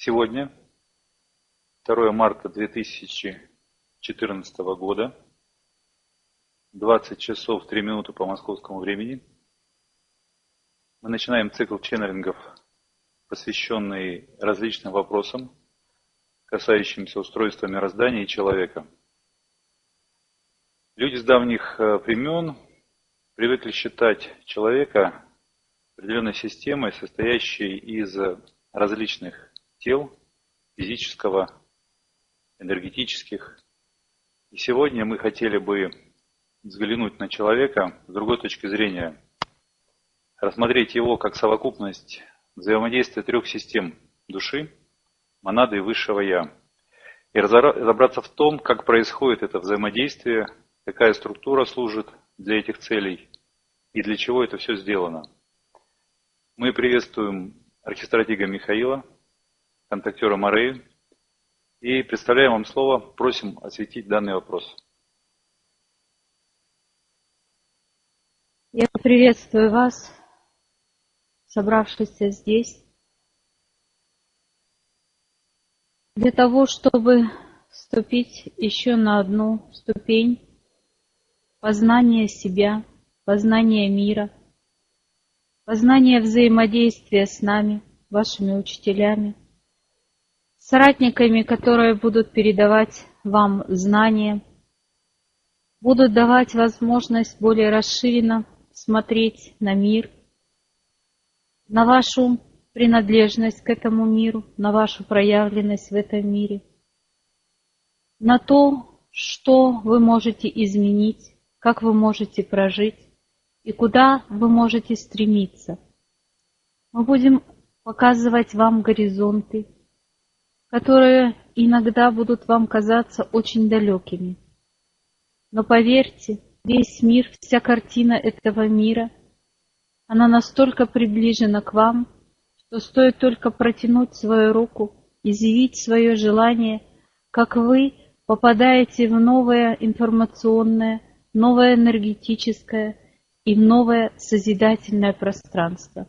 Сегодня, 2 марта 2014 года, 20 часов 3 минуты по московскому времени, мы начинаем цикл ченнелингов, посвященный различным вопросам, касающимся устройства мироздания и человека. Люди с давних э, времен привыкли считать человека определенной системой, состоящей из различных тел, физического, энергетических. И сегодня мы хотели бы взглянуть на человека с другой точки зрения, рассмотреть его как совокупность взаимодействия трех систем души, монады и высшего Я. И разобраться в том, как происходит это взаимодействие, какая структура служит для этих целей и для чего это все сделано. Мы приветствуем архистратига Михаила, контактера Мореи. И представляем вам слово, просим осветить данный вопрос. Я приветствую вас, собравшихся здесь, для того, чтобы вступить еще на одну ступень познания себя, познания мира, познания взаимодействия с нами, вашими учителями – соратниками, которые будут передавать вам знания, будут давать возможность более расширенно смотреть на мир, на вашу принадлежность к этому миру, на вашу проявленность в этом мире, на то, что вы можете изменить, как вы можете прожить и куда вы можете стремиться. Мы будем показывать вам горизонты, которые иногда будут вам казаться очень далекими. Но поверьте, весь мир, вся картина этого мира, она настолько приближена к вам, что стоит только протянуть свою руку, изъявить свое желание, как вы попадаете в новое информационное, новое энергетическое и в новое созидательное пространство.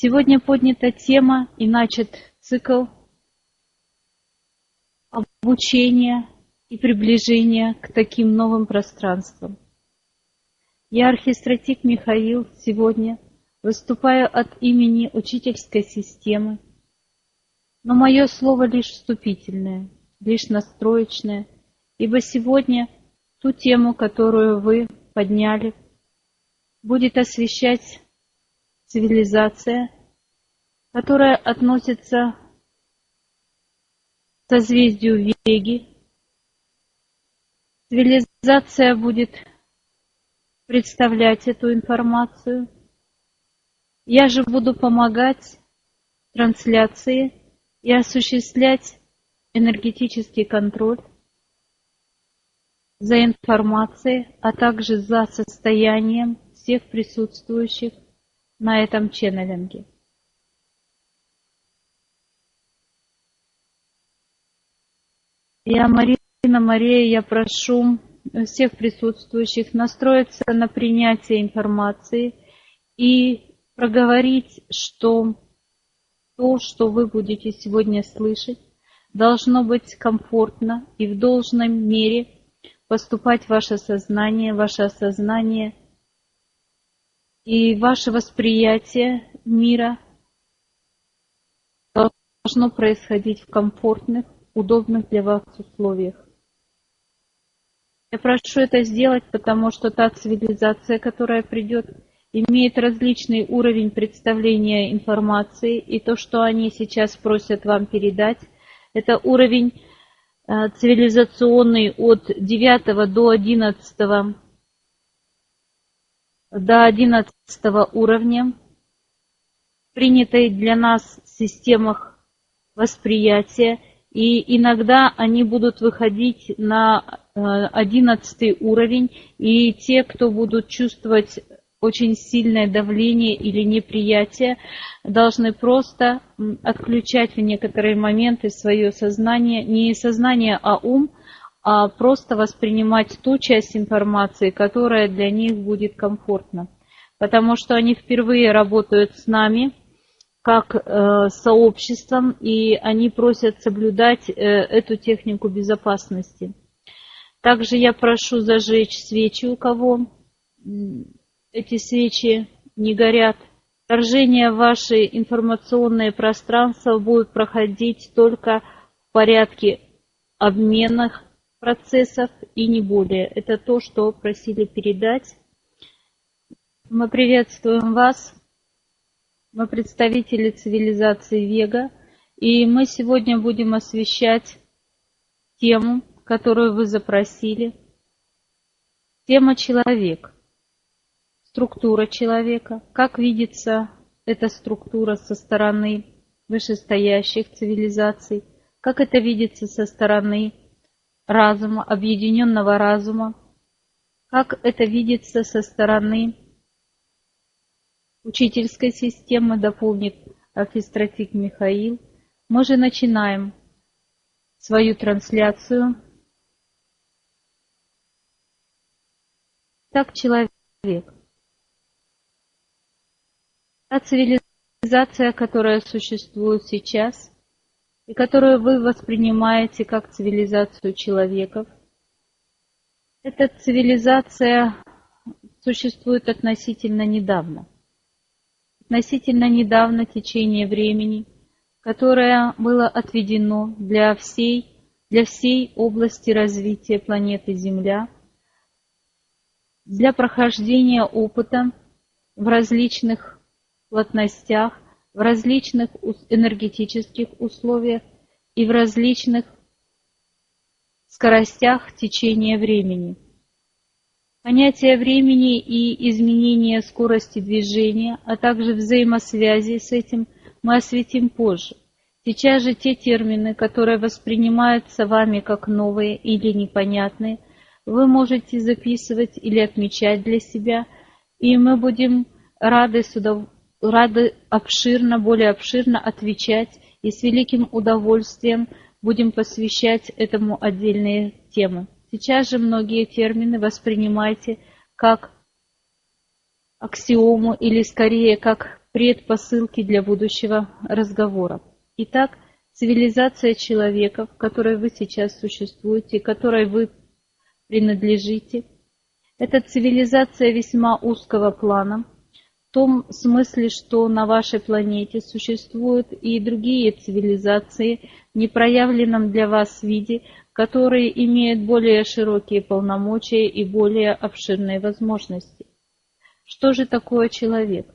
Сегодня поднята тема и начат цикл обучения и приближения к таким новым пространствам. Я архистратик Михаил сегодня выступаю от имени учительской системы, но мое слово лишь вступительное, лишь настроечное, ибо сегодня ту тему, которую вы подняли, будет освещать цивилизация которая относится к созвездию Веги. Цивилизация будет представлять эту информацию. Я же буду помогать трансляции и осуществлять энергетический контроль за информацией, а также за состоянием всех присутствующих на этом ченнелинге. Я, Марина Мария, я прошу всех присутствующих настроиться на принятие информации и проговорить, что то, что вы будете сегодня слышать, должно быть комфортно и в должной мере поступать в ваше сознание, ваше осознание и ваше восприятие мира должно происходить в комфортных, удобных для вас условиях. Я прошу это сделать, потому что та цивилизация, которая придет, имеет различный уровень представления информации, и то, что они сейчас просят вам передать, это уровень э, цивилизационный от 9 до 11 до 11 уровня, принятой для нас системах восприятия и иногда они будут выходить на э, одиннадцатый уровень, и те, кто будут чувствовать очень сильное давление или неприятие, должны просто отключать в некоторые моменты свое сознание, не сознание, а ум, а просто воспринимать ту часть информации, которая для них будет комфортна. Потому что они впервые работают с нами – как э, сообществом, и они просят соблюдать э, эту технику безопасности. Также я прошу зажечь свечи, у кого эти свечи не горят. Вторжение в ваше информационное пространство будет проходить только в порядке обменных процессов и не более. Это то, что просили передать. Мы приветствуем вас. Мы представители цивилизации Вега. И мы сегодня будем освещать тему, которую вы запросили. Тема «Человек» структура человека, как видится эта структура со стороны вышестоящих цивилизаций, как это видится со стороны разума, объединенного разума, как это видится со стороны учительской системы, дополнит архистратик Михаил. Мы же начинаем свою трансляцию. Так человек Та цивилизация, которая существует сейчас, и которую вы воспринимаете как цивилизацию человеков, эта цивилизация существует относительно недавно. Относительно недавно течение времени, которое было отведено для всей, для всей области развития планеты Земля, для прохождения опыта в различных плотностях, в различных энергетических условиях и в различных скоростях течения времени. Понятие времени и изменение скорости движения, а также взаимосвязи с этим мы осветим позже. Сейчас же те термины, которые воспринимаются вами как новые или непонятные, вы можете записывать или отмечать для себя, и мы будем рады с удовольствием рады обширно, более обширно отвечать и с великим удовольствием будем посвящать этому отдельные темы. Сейчас же многие термины воспринимайте как аксиому или скорее как предпосылки для будущего разговора. Итак, цивилизация человека, в которой вы сейчас существуете, которой вы принадлежите, это цивилизация весьма узкого плана – том смысле, что на вашей планете существуют и другие цивилизации в непроявленном для вас виде, которые имеют более широкие полномочия и более обширные возможности. Что же такое человек?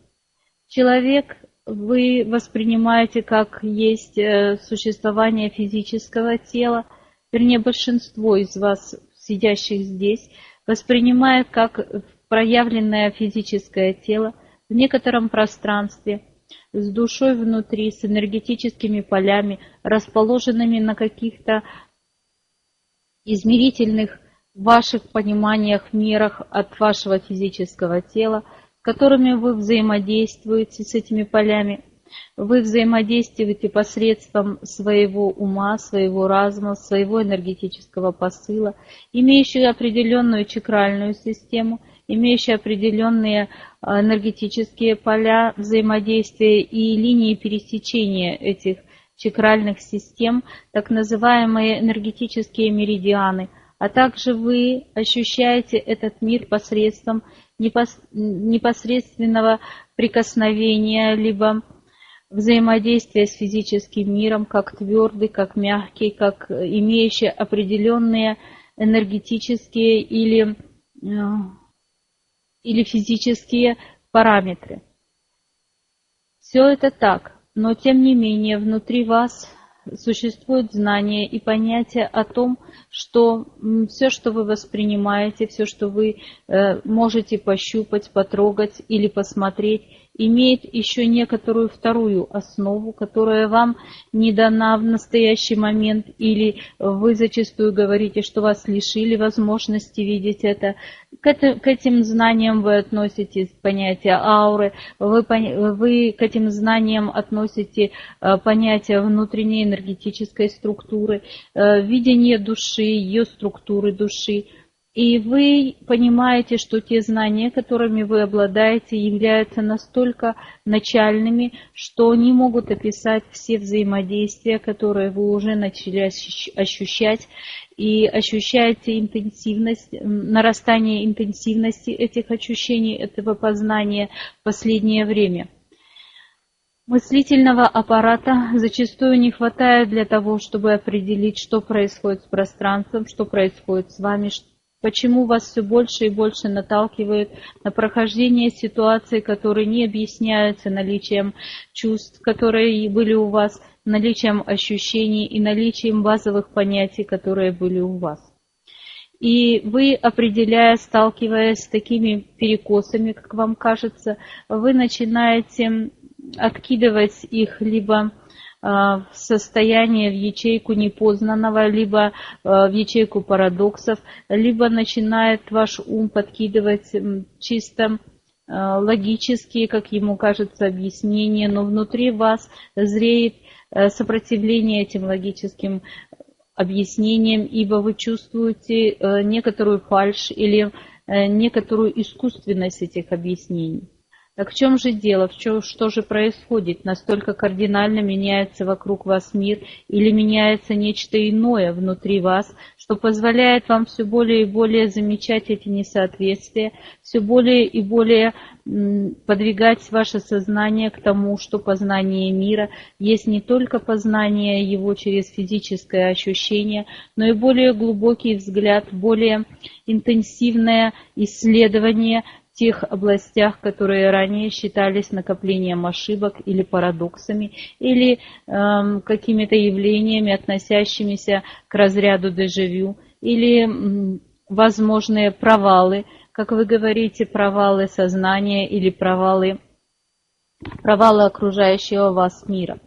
Человек вы воспринимаете как есть э, существование физического тела, вернее большинство из вас, сидящих здесь, воспринимает как проявленное физическое тело, в некотором пространстве, с душой внутри, с энергетическими полями, расположенными на каких-то измерительных ваших пониманиях, мерах от вашего физического тела, с которыми вы взаимодействуете с этими полями. Вы взаимодействуете посредством своего ума, своего разума, своего энергетического посыла, имеющего определенную чакральную систему – имеющие определенные а, энергетические поля взаимодействия и линии пересечения этих чакральных систем, так называемые энергетические меридианы, а также вы ощущаете этот мир посредством непосредственного прикосновения, либо взаимодействия с физическим миром, как твердый, как мягкий, как имеющий определенные энергетические или а, или физические параметры. Все это так, но тем не менее внутри вас существует знание и понятие о том, что все, что вы воспринимаете, все, что вы э, можете пощупать, потрогать или посмотреть, имеет еще некоторую вторую основу, которая вам не дана в настоящий момент, или вы зачастую говорите, что вас лишили возможности видеть это. К, это, к этим знаниям вы относите понятие ауры, вы, вы к этим знаниям относите э, понятие внутренней энергетической структуры, э, видение души, ее структуры души. И вы понимаете, что те знания, которыми вы обладаете, являются настолько начальными, что не могут описать все взаимодействия, которые вы уже начали ощущать, и ощущаете интенсивность, нарастание интенсивности этих ощущений, этого познания в последнее время. Мыслительного аппарата зачастую не хватает для того, чтобы определить, что происходит с пространством, что происходит с вами, Почему вас все больше и больше наталкивают на прохождение ситуаций, которые не объясняются наличием чувств, которые были у вас, наличием ощущений и наличием базовых понятий, которые были у вас. И вы, определяя, сталкиваясь с такими перекосами, как вам кажется, вы начинаете откидывать их либо в состояние, в ячейку непознанного, либо э, в ячейку парадоксов, либо начинает ваш ум подкидывать чисто э, логические, как ему кажется, объяснения, но внутри вас зреет сопротивление этим логическим объяснениям, ибо вы чувствуете некоторую фальшь или некоторую искусственность этих объяснений. Так в чем же дело, в чем, что же происходит? Настолько кардинально меняется вокруг вас мир или меняется нечто иное внутри вас, что позволяет вам все более и более замечать эти несоответствия, все более и более подвигать ваше сознание к тому, что познание мира есть не только познание его через физическое ощущение, но и более глубокий взгляд, более интенсивное исследование тех областях, которые ранее считались накоплением ошибок или парадоксами, или э, какими-то явлениями, относящимися к разряду дежавю, или э, возможные провалы, как вы говорите, провалы сознания или провалы, провалы окружающего вас мира.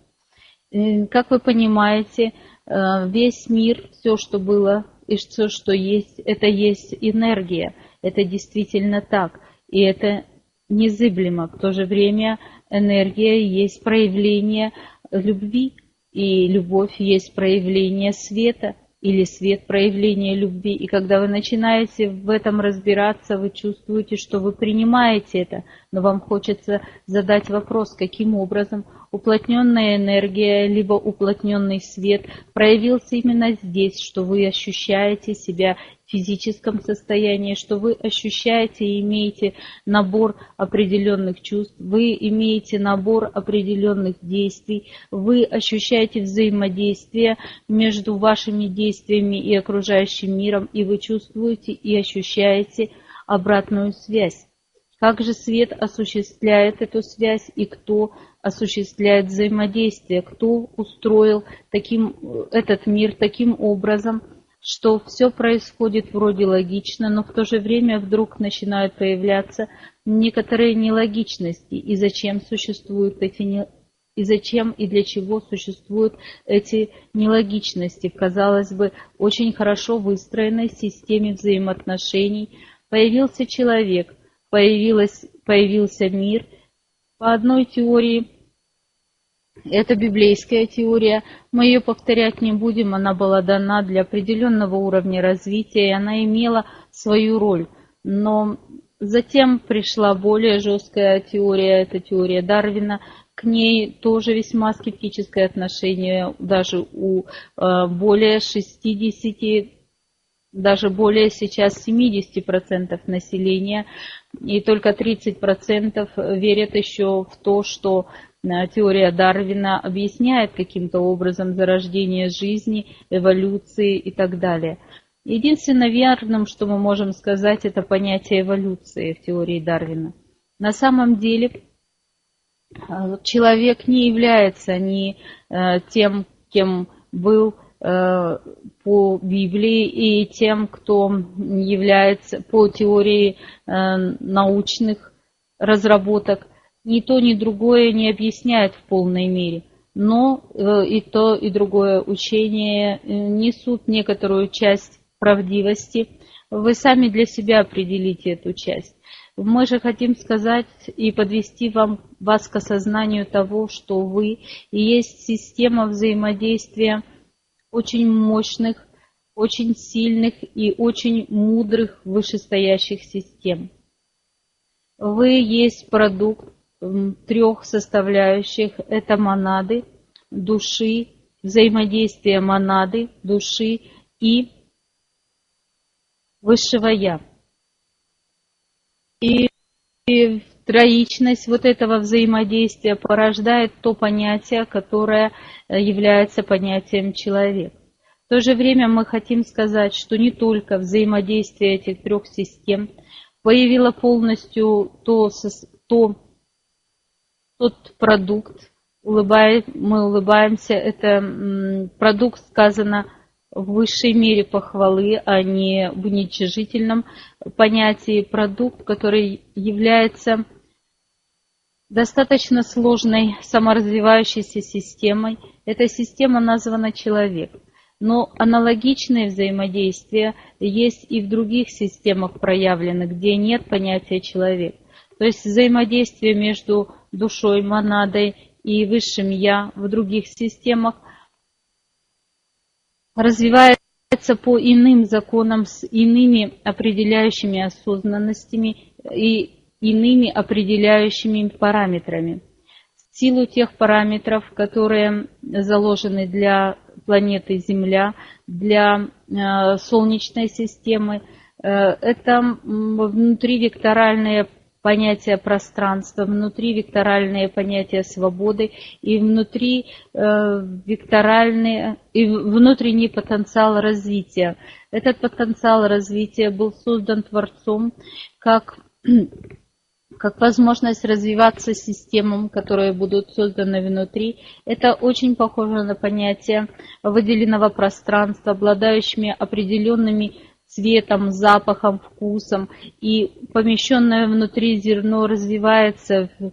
Э, как вы понимаете, э, весь мир, все, что было и все, что есть, это есть энергия. Это действительно так. И это незыблемо. В то же время энергия есть проявление любви, и любовь есть проявление света, или свет проявления любви. И когда вы начинаете в этом разбираться, вы чувствуете, что вы принимаете это, но вам хочется задать вопрос, каким образом уплотненная энергия, либо уплотненный свет проявился именно здесь, что вы ощущаете себя физическом состоянии, что вы ощущаете и имеете набор определенных чувств, вы имеете набор определенных действий, вы ощущаете взаимодействие между вашими действиями и окружающим миром, и вы чувствуете и ощущаете обратную связь. Как же свет осуществляет эту связь и кто осуществляет взаимодействие, кто устроил таким, этот мир таким образом, что все происходит вроде логично, но в то же время вдруг начинают появляться некоторые нелогичности. И зачем существуют эти и зачем и для чего существуют эти нелогичности в, казалось бы, очень хорошо выстроенной системе взаимоотношений. Появился человек, появилась, появился мир. По одной теории это библейская теория. Мы ее повторять не будем. Она была дана для определенного уровня развития, и она имела свою роль. Но затем пришла более жесткая теория, это теория Дарвина. К ней тоже весьма скептическое отношение, даже у э, более 60 даже более сейчас 70% населения, и только 30% верят еще в то, что теория Дарвина объясняет каким-то образом зарождение жизни, эволюции и так далее. Единственное верным, что мы можем сказать, это понятие эволюции в теории Дарвина. На самом деле э, человек не является ни э, тем, кем был по Библии и тем, кто является по теории научных разработок – ни то, ни другое не объясняет в полной мере. Но э, и то, и другое учение э, несут некоторую часть правдивости. Вы сами для себя определите эту часть. Мы же хотим сказать и подвести вам, вас к осознанию того, что вы и есть система взаимодействия очень мощных очень сильных и очень мудрых вышестоящих систем. Вы есть продукт трех составляющих. Это монады, души, взаимодействие монады, души и высшего Я. И троичность вот этого взаимодействия порождает то понятие, которое э, является понятием человек. В то же время мы хотим сказать, что не только взаимодействие этих трех систем появило полностью то, то, тот продукт, улыбаем, мы улыбаемся, это продукт сказано в высшей мере похвалы, а не в уничижительном понятии продукт, который является достаточно сложной саморазвивающейся системой. Эта система названа человек. Но аналогичные взаимодействия есть и в других системах проявлены, где нет понятия человек. То есть взаимодействие между душой, монадой и высшим Я в других системах развивается по иным законам с иными определяющими осознанностями и иными определяющими параметрами. В силу тех параметров, которые заложены для планеты Земля, для э, Солнечной системы, э, это внутривекторальные понятия пространства, внутри векторальные понятия свободы и внутри э, векторальные и внутренний потенциал развития. Этот потенциал развития был создан Творцом как как возможность развиваться системам, которые будут созданы внутри. Это очень похоже на понятие выделенного пространства, обладающими определенными цветом, запахом, вкусом, и помещенное внутри зерно развивается в,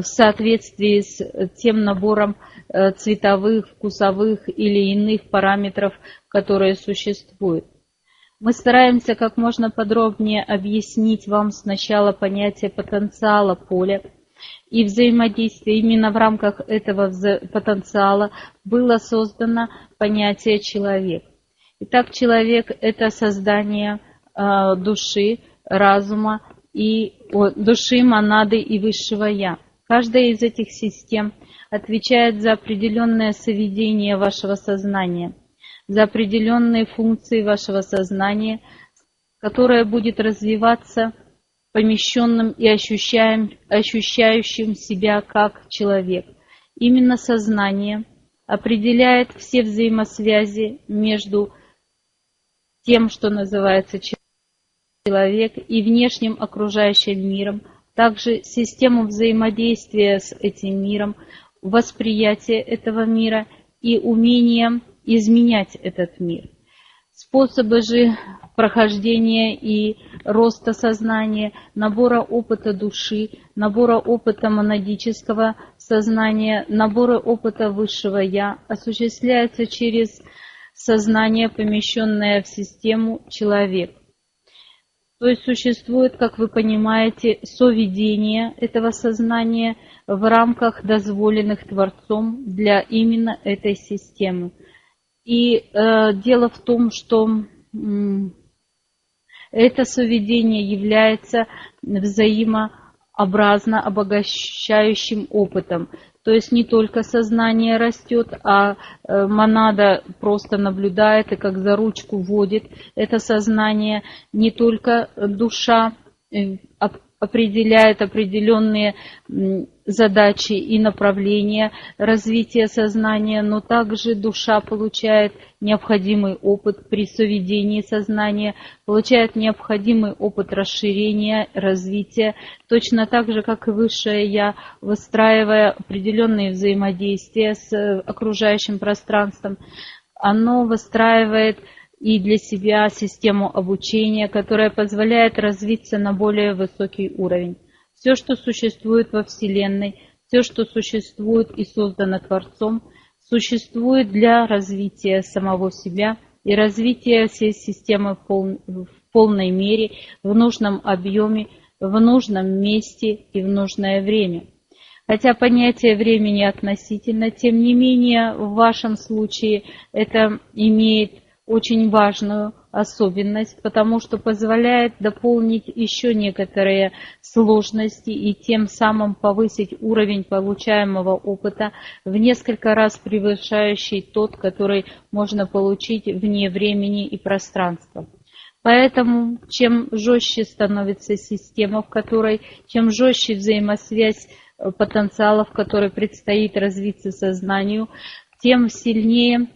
в соответствии с тем набором э, цветовых, вкусовых или иных параметров, которые существуют. Мы стараемся как можно подробнее объяснить вам сначала понятие потенциала поля и взаимодействия. Именно в рамках этого потенциала было создано понятие человек. Итак, человек – это создание э, души, разума и души, монады и высшего Я. Каждая из этих систем отвечает за определенное соведение вашего сознания – за определенные функции вашего сознания, которое будет развиваться помещенным и ощущаем, ощущающим себя как человек. Именно сознание определяет все взаимосвязи между тем, что называется человек, и внешним окружающим миром, также систему взаимодействия с этим миром, восприятие этого мира и умением изменять этот мир. Способы же прохождения и роста сознания, набора опыта души, набора опыта монадического сознания, набора опыта высшего Я осуществляется через сознание, помещенное в систему человек. То есть существует, как вы понимаете, соведение этого сознания в рамках дозволенных Творцом для именно этой системы. И э, дело в том, что э, это соведение является взаимообразно обогащающим опытом. То есть не только сознание растет, а э, монада просто наблюдает и как за ручку вводит это сознание. Не только душа э, определяет определенные задачи и направления развития сознания, но также душа получает необходимый опыт при соведении сознания, получает необходимый опыт расширения, развития, точно так же, как и высшее Я, выстраивая определенные взаимодействия с окружающим пространством, оно выстраивает и для себя систему обучения, которая позволяет развиться на более высокий уровень. Все, что существует во Вселенной, все, что существует и создано Творцом, существует для развития самого себя и развития всей системы в полной мере, в нужном объеме, в нужном месте и в нужное время. Хотя понятие времени относительно, тем не менее в вашем случае это имеет очень важную особенность, потому что позволяет дополнить еще некоторые сложности и тем самым повысить уровень получаемого опыта в несколько раз превышающий тот, который можно получить вне времени и пространства. Поэтому чем жестче становится система, в которой, чем жестче взаимосвязь э, потенциалов, в которой предстоит развиться сознанию, тем сильнее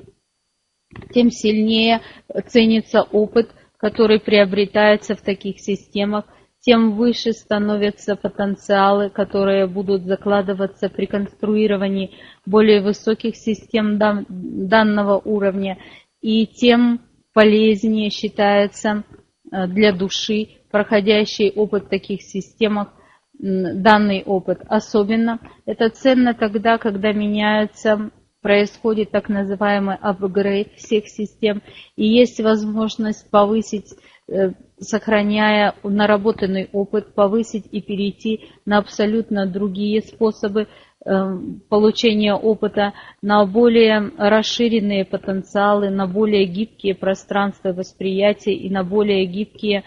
тем сильнее ценится опыт, который приобретается в таких системах, тем выше становятся потенциалы, которые будут закладываться при конструировании более высоких систем данного уровня, и тем полезнее считается э, для души проходящий опыт в таких системах, данный опыт. Особенно это ценно тогда, когда меняются происходит так называемый апгрейд всех систем, и есть возможность повысить, э, сохраняя наработанный опыт, повысить и перейти на абсолютно другие способы э, получения опыта, на более расширенные потенциалы, на более гибкие пространства восприятия и на более гибкие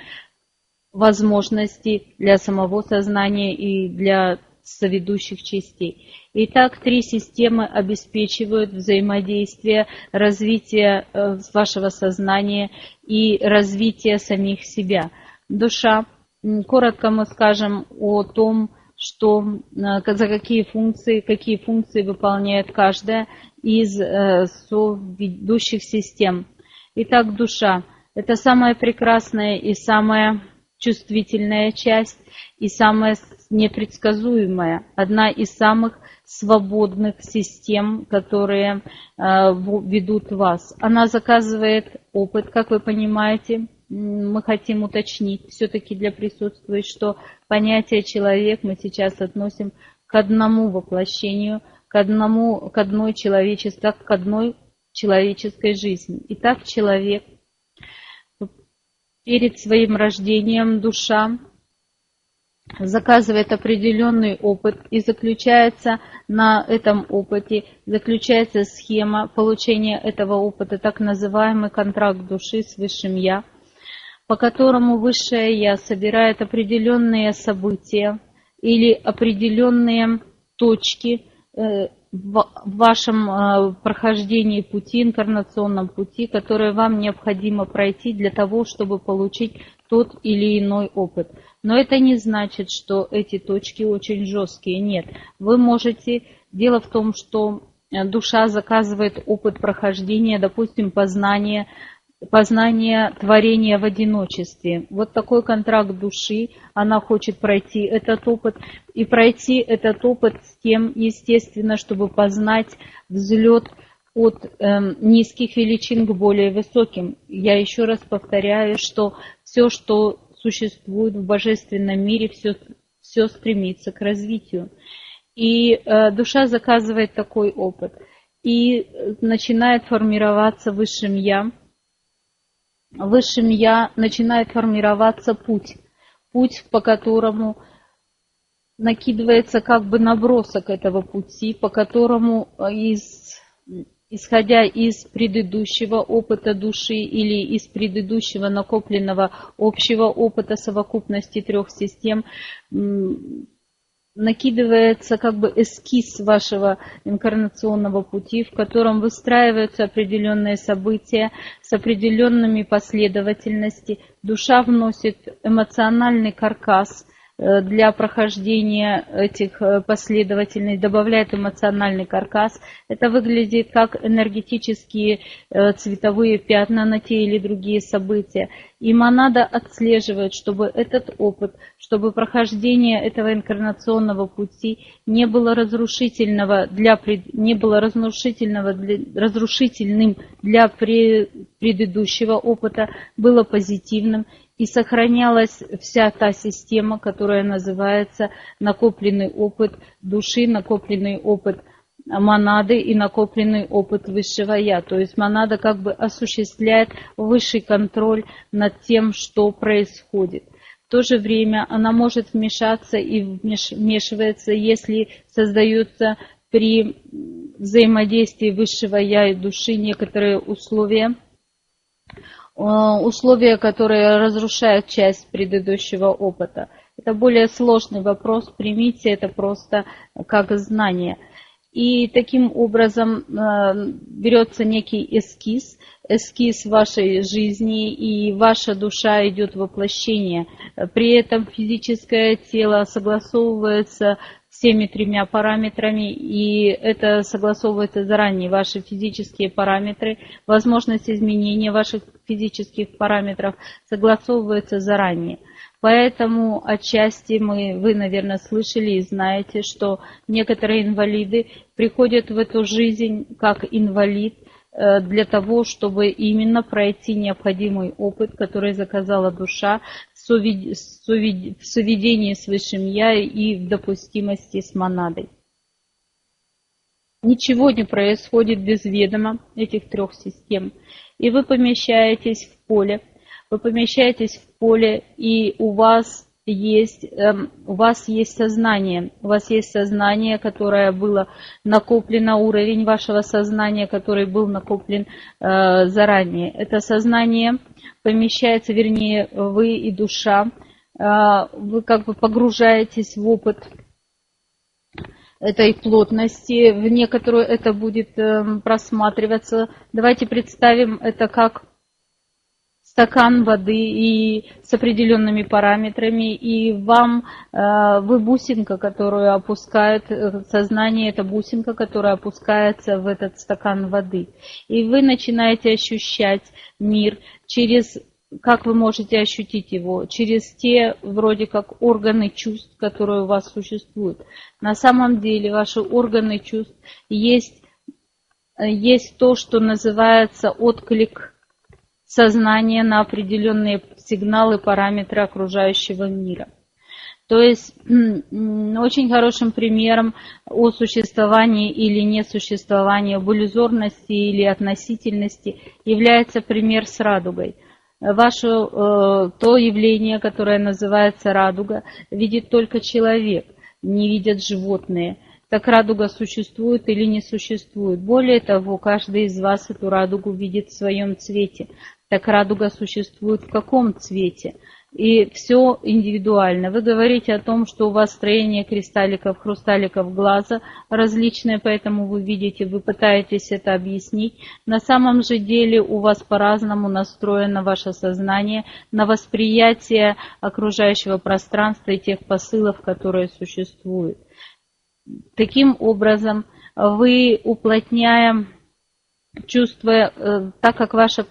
возможности для самого сознания и для соведущих частей. Итак, три системы обеспечивают взаимодействие, развитие э, вашего сознания и развитие самих себя. Душа, коротко мы скажем о том, что э, за какие функции, какие функции выполняет каждая из э, соведущих систем. Итак, душа – это самая прекрасная и самая чувствительная часть и самая непредсказуемая, одна из самых свободных систем, которые э, ведут вас. Она заказывает опыт, как вы понимаете, мы хотим уточнить все-таки для присутствующих, что понятие человек мы сейчас относим к одному воплощению, к, одному, к одной человеческой, к одной человеческой жизни. Итак, человек перед своим рождением душа заказывает определенный опыт и заключается на этом опыте, заключается схема получения этого опыта, так называемый контракт души с Высшим Я, по которому Высшее Я собирает определенные события или определенные точки э, в вашем э, прохождении пути, инкарнационном пути, которые вам необходимо пройти для того, чтобы получить тот или иной опыт. Но это не значит, что эти точки очень жесткие. Нет. Вы можете... Дело в том, что э, душа заказывает опыт прохождения, допустим, познания, познания творения в одиночестве. Вот такой контракт души, она хочет пройти этот опыт. И пройти этот опыт с тем, естественно, чтобы познать взлет от э, низких величин к более высоким. Я еще раз повторяю, что все, что существует в божественном мире, все, все стремится к развитию. И э, душа заказывает такой опыт. И э, начинает формироваться высшим я. Высшим я начинает формироваться путь. Путь, по которому накидывается как бы набросок этого пути, по которому из исходя из предыдущего опыта души или из предыдущего накопленного общего опыта совокупности трех систем, накидывается как бы эскиз вашего инкарнационного пути, в котором выстраиваются определенные события с определенными последовательностями. Душа вносит эмоциональный каркас – для прохождения этих э, последовательных, добавляет эмоциональный каркас. Это выглядит как энергетические э, цветовые пятна на те или другие события. И монада отслеживает, чтобы этот опыт, чтобы прохождение этого инкарнационного пути не было разрушительного для, не было разрушительного для, разрушительным для предыдущего опыта, было позитивным и сохранялась вся та система, которая называется накопленный опыт души, накопленный опыт монады и накопленный опыт высшего я. То есть монада как бы осуществляет высший контроль над тем, что происходит. В то же время она может вмешаться и вмешивается, если создаются при взаимодействии высшего я и души некоторые условия – условия, которые разрушают часть предыдущего опыта. Это более сложный вопрос, примите это просто как знание. И таким образом э, берется некий эскиз, эскиз вашей жизни, и ваша душа идет воплощение. При этом физическое тело согласовывается всеми тремя параметрами, и это согласовывается заранее, ваши физические параметры, возможность изменения ваших физических параметров согласовывается заранее. Поэтому отчасти мы, вы, наверное, слышали и знаете, что некоторые инвалиды приходят в эту жизнь как инвалид для того, чтобы именно пройти необходимый опыт, который заказала душа в соведении с Высшим Я и в допустимости с монадой. Ничего не происходит без ведома этих трех систем. И вы помещаетесь в поле, вы помещаетесь в поле, и у вас есть, эм, у вас есть сознание, у вас есть сознание, которое было накоплено, уровень вашего сознания, который был накоплен э, заранее. Это сознание помещается, вернее, вы и душа, э, вы как бы погружаетесь в опыт этой плотности, в некоторую это будет э, просматриваться. Давайте представим это как стакан воды и с определенными параметрами, и вам э, вы бусинка, которую опускает э, сознание, это бусинка, которая опускается в этот стакан воды. И вы начинаете ощущать мир через как вы можете ощутить его? Через те вроде как органы чувств, которые у вас существуют. На самом деле ваши органы чувств есть, э, есть то, что называется отклик сознание на определенные сигналы, параметры окружающего мира. То есть очень хорошим примером о существовании или несуществовании, об иллюзорности или относительности является пример с радугой. Ваше э, то явление, которое называется радуга, видит только человек, не видят животные. Так радуга существует или не существует. Более того, каждый из вас эту радугу видит в своем цвете. Так радуга существует в каком цвете? И все индивидуально. Вы говорите о том, что у вас строение кристалликов, хрусталиков глаза различное, поэтому вы видите, вы пытаетесь это объяснить. На самом же деле у вас по-разному настроено ваше сознание на восприятие окружающего пространства и тех посылов, которые существуют. Таким образом, вы уплотняя чувство, э, так как ваше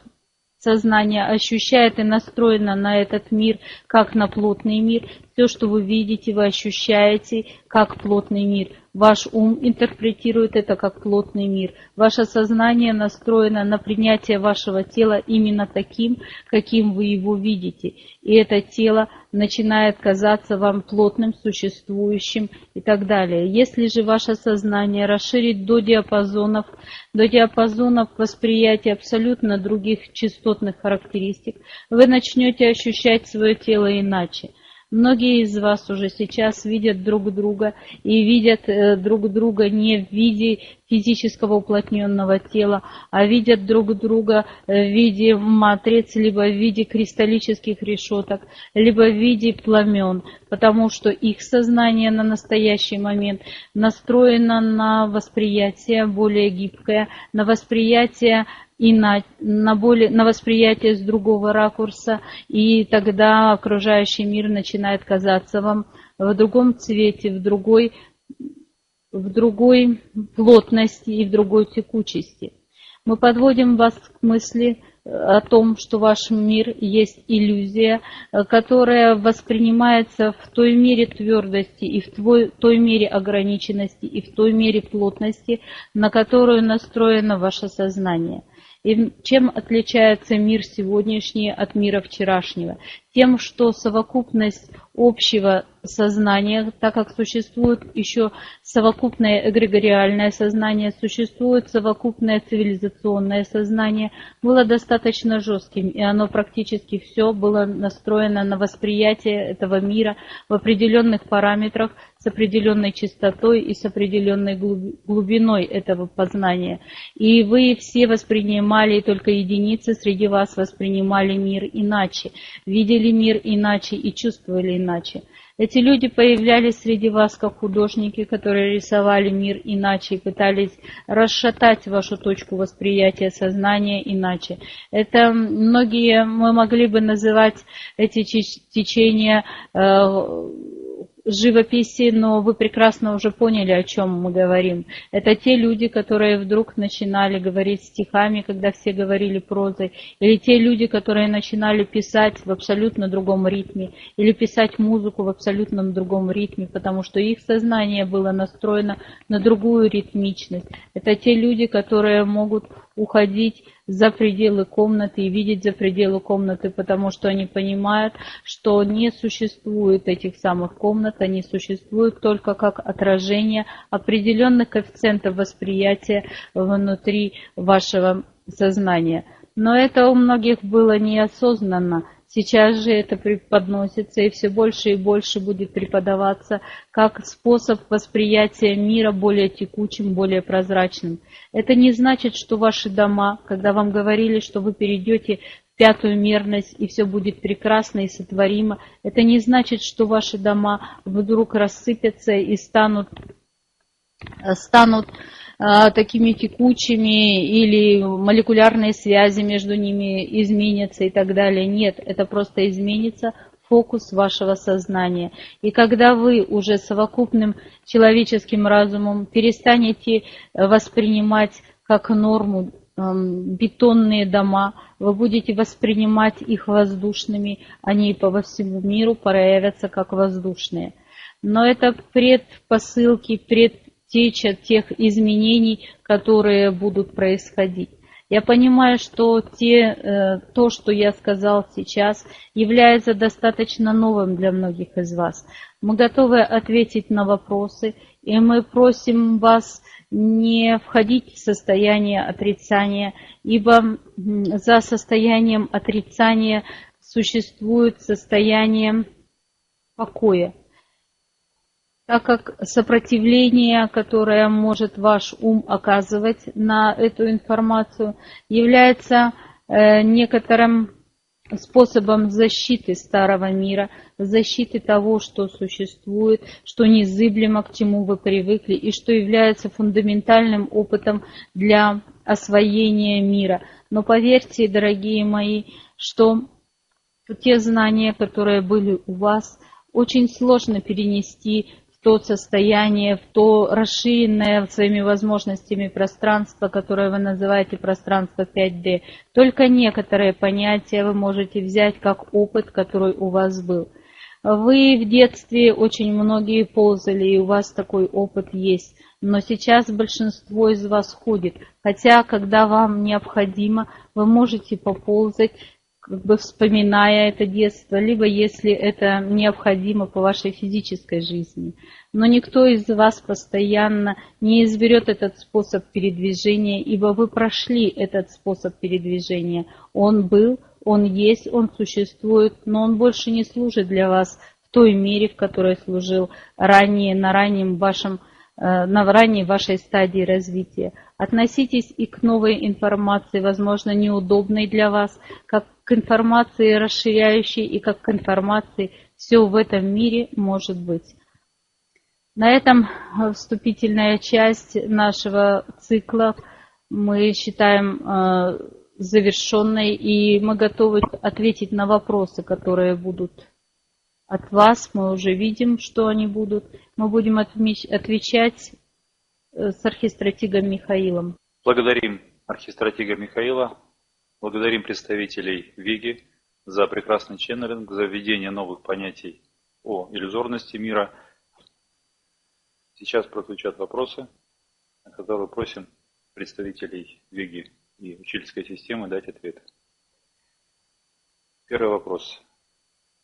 сознание ощущает и настроено на этот мир, как на плотный мир. Все, что вы видите, вы ощущаете, как плотный мир. Ваш ум интерпретирует это как плотный мир. Ваше сознание настроено на принятие вашего тела именно таким, каким вы его видите. И это тело начинает казаться вам плотным, существующим и так далее. Если же ваше сознание расширить до диапазонов, до диапазонов восприятия абсолютно других частотных характеристик, вы начнете ощущать свое тело иначе. Многие из вас уже сейчас видят друг друга и видят э, друг друга не в виде физического уплотненного тела, а видят друг друга э, в виде матриц, либо в виде кристаллических решеток, либо в виде пламен, потому что их сознание на настоящий момент настроено на восприятие более гибкое, на восприятие и на, на, более, на восприятие с другого ракурса, и тогда окружающий мир начинает казаться вам в другом цвете, в другой, в другой плотности и в другой текучести. Мы подводим вас к мысли э, о том, что ваш мир есть иллюзия, э, которая воспринимается в той мере твердости и в твой, той мере ограниченности и в той мере плотности, на которую настроено ваше сознание – и чем отличается мир сегодняшний от мира вчерашнего? Тем, что совокупность общего сознания, так как существует еще совокупное эгрегориальное сознание, существует совокупное цивилизационное сознание, было достаточно жестким, и оно практически все было настроено на восприятие этого мира в определенных параметрах с определенной частотой и с определенной глубиной этого познания. И вы все воспринимали, только единицы среди вас воспринимали мир иначе, видели мир иначе и чувствовали иначе. Эти люди появлялись среди вас как художники, которые рисовали мир иначе и пытались расшатать вашу точку восприятия сознания иначе. Это многие мы могли бы называть эти течения э, живописи, но вы прекрасно уже поняли, о чем мы говорим. Это те люди, которые вдруг начинали говорить стихами, когда все говорили прозой, или те люди, которые начинали писать в абсолютно другом ритме, или писать музыку в абсолютно другом ритме, потому что их сознание было настроено на другую ритмичность. Это те люди, которые могут уходить за пределы комнаты и видеть за пределы комнаты, потому что они понимают, что не существует этих самых комнат, они существуют только как отражение определенных коэффициентов восприятия внутри вашего сознания. Но это у многих было неосознанно. Сейчас же это преподносится и все больше и больше будет преподаваться как способ восприятия мира более текучим, более прозрачным. Это не значит, что ваши дома, когда вам говорили, что вы перейдете в пятую мерность и все будет прекрасно и сотворимо, это не значит, что ваши дома вдруг рассыпятся и станут, станут такими текучими или молекулярные связи между ними изменятся и так далее. Нет, это просто изменится фокус вашего сознания. И когда вы уже совокупным человеческим разумом перестанете воспринимать как норму эм, бетонные дома, вы будете воспринимать их воздушными, они по всему миру проявятся как воздушные. Но это предпосылки, теча тех изменений, которые будут происходить. Я понимаю, что те, э, то, что я сказал сейчас, является достаточно новым для многих из вас. Мы готовы ответить на вопросы, и мы просим вас не входить в состояние отрицания, ибо за состоянием отрицания существует состояние покоя так как сопротивление, которое может ваш ум оказывать на эту информацию, является э, некоторым способом защиты старого мира, защиты того, что существует, что незыблемо, к чему вы привыкли, и что является фундаментальным опытом для освоения мира. Но поверьте, дорогие мои, что те знания, которые были у вас, очень сложно перенести то состояние, в то расширенное своими возможностями пространство, которое вы называете пространство 5D. Только некоторые понятия вы можете взять как опыт, который у вас был. Вы в детстве очень многие ползали, и у вас такой опыт есть. Но сейчас большинство из вас ходит. Хотя, когда вам необходимо, вы можете поползать как бы вспоминая это детство, либо если это необходимо по вашей физической жизни. Но никто из вас постоянно не изберет этот способ передвижения, ибо вы прошли этот способ передвижения. Он был, он есть, он существует, но он больше не служит для вас в той мере, в которой служил ранее, на раннем вашем Э, на ранней вашей стадии развития. Относитесь и к новой информации, возможно, неудобной для вас, как к информации расширяющей и как к информации все в этом мире может быть. На этом вступительная часть нашего цикла мы считаем э, завершенной, и мы готовы ответить на вопросы, которые будут от вас мы уже видим, что они будут. Мы будем отвечать э, с архистратигом Михаилом. Благодарим архистратига Михаила, благодарим представителей ВИГИ за прекрасный ченнелинг, за введение новых понятий о иллюзорности мира. Сейчас прозвучат вопросы, на которые просим представителей ВИГИ и учительской системы дать ответы. Первый вопрос.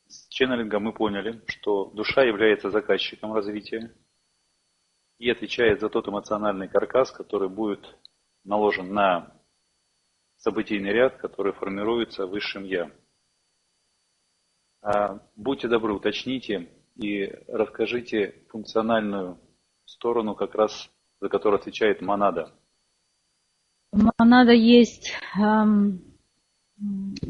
С ченнелингом мы поняли, что душа является заказчиком развития и отвечает за тот эмоциональный каркас, который будет наложен на событийный ряд, который формируется высшим Я. А, будьте добры, уточните, и расскажите функциональную сторону, как раз за которую отвечает монада. Монада есть, эм,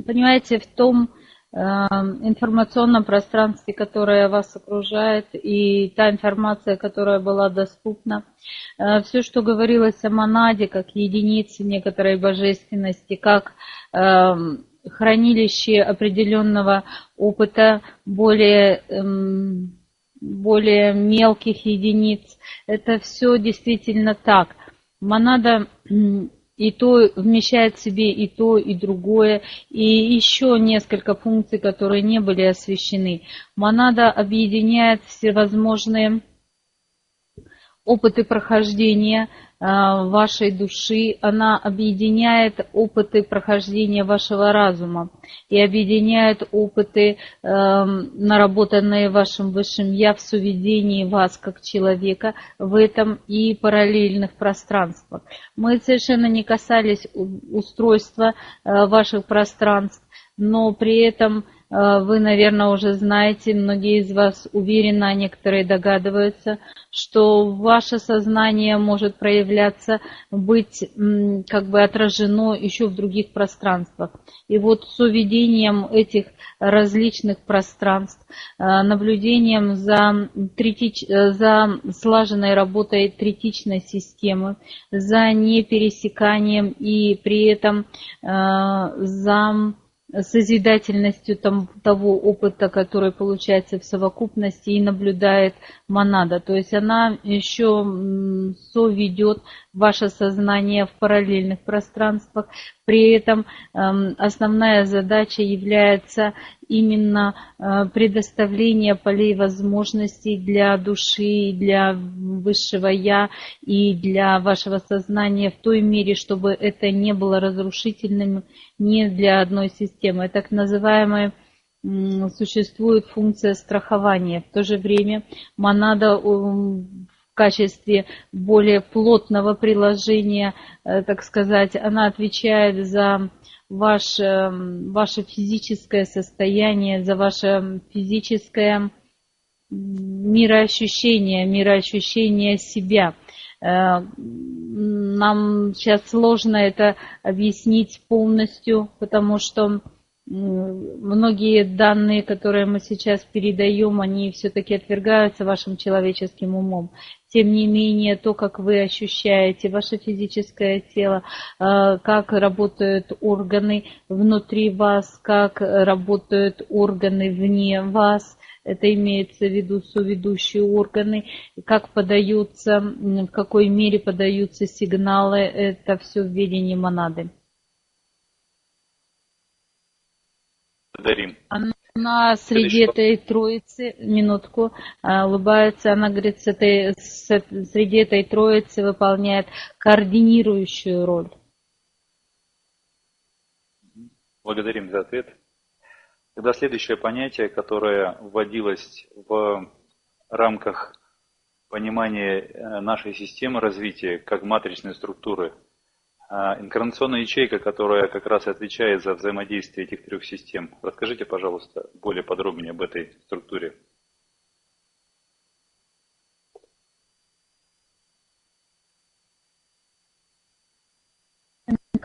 понимаете, в том информационном пространстве, которое вас окружает, и та информация, которая была доступна. Э, Все, что говорилось о монаде, как единице некоторой божественности, как эм, хранилище определенного опыта более, эм, более мелких единиц. Это все действительно так. Монада и то вмещает в себе и то, и другое, и еще несколько функций, которые не были освещены. Монада объединяет всевозможные опыты прохождения вашей души, она объединяет опыты прохождения вашего разума и объединяет опыты, эм, наработанные вашим высшим Я в суведении вас как человека в этом и параллельных пространствах. Мы совершенно не касались устройства э, ваших пространств, но при этом Э, вы, наверное, уже знаете, многие из вас уверенно, а некоторые догадываются, что ваше сознание может проявляться, быть как бы отражено еще в других пространствах. И вот с уведением этих различных пространств, э, наблюдением за, третич, э, за слаженной работой третичной системы, за непересеканием и при этом за созидательностью там, того опыта, который получается в совокупности и наблюдает монада. То есть она еще соведет ваше сознание в параллельных пространствах. При этом эм, основная задача является именно э, предоставление полей возможностей для души, для высшего Я и для вашего сознания в той мере, чтобы это не было разрушительным не для одной системы. Так называемая существует функция страхования. В то же время монада в качестве более плотного приложения, э, так сказать, она отвечает за ваше, ваше физическое состояние, за ваше физическое мироощущение, мироощущение себя. Э, нам сейчас сложно это объяснить полностью, потому что многие данные, которые мы сейчас передаем, они все-таки отвергаются вашим человеческим умом. Тем не менее, то, как вы ощущаете ваше физическое тело, э, как работают органы внутри вас, как работают органы вне вас, это имеется в виду соведущие органы, как подаются, в какой мере подаются сигналы, это все в ведении монады. Благодарим. Она среди этой троицы, минутку, а, улыбается, она говорит, с этой, с, среди этой троицы выполняет координирующую роль. Благодарим за ответ. Тогда следующее понятие, которое вводилось в рамках понимания э, нашей системы развития как матричной структуры – инкарнационная ячейка, которая как раз и отвечает за взаимодействие этих трех систем. Расскажите, пожалуйста, более подробнее об этой структуре.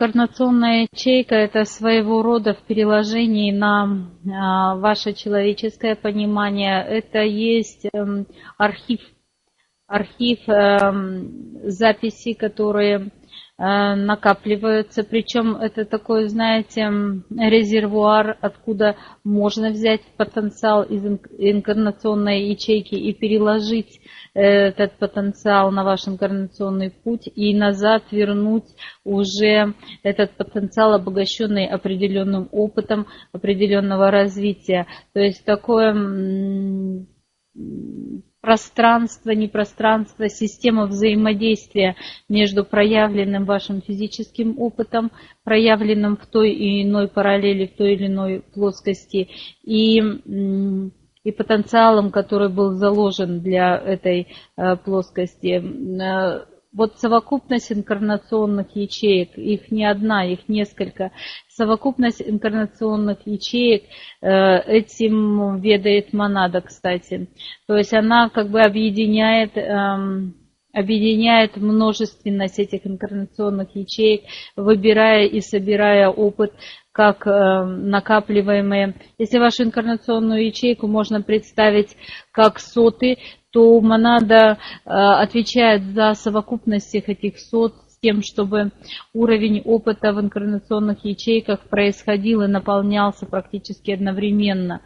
Инкарнационная ячейка – это своего рода в переложении на а, ваше человеческое понимание. Это есть эм, архив, архив эм, записей, которые накапливаются, причем это такой, знаете, резервуар, откуда можно взять потенциал из инкарнационной ячейки и переложить э, этот потенциал на ваш инкарнационный путь и назад вернуть уже этот потенциал, обогащенный определенным опытом определенного развития. То есть такое пространство, непространство, система взаимодействия между проявленным вашим физическим опытом, проявленным в той или иной параллели, в той или иной плоскости, и, и потенциалом, который был заложен для этой э, плоскости. Вот совокупность инкарнационных ячеек, их не одна, их несколько, совокупность инкарнационных ячеек, э, этим ведает монада, кстати. То есть она как бы объединяет, эм, объединяет множественность этих инкарнационных ячеек, выбирая и собирая опыт как э, накапливаемые. Если вашу инкарнационную ячейку можно представить как соты, то монада э, отвечает за совокупность всех этих сот с тем, чтобы уровень опыта в инкарнационных ячейках происходил и наполнялся практически одновременно.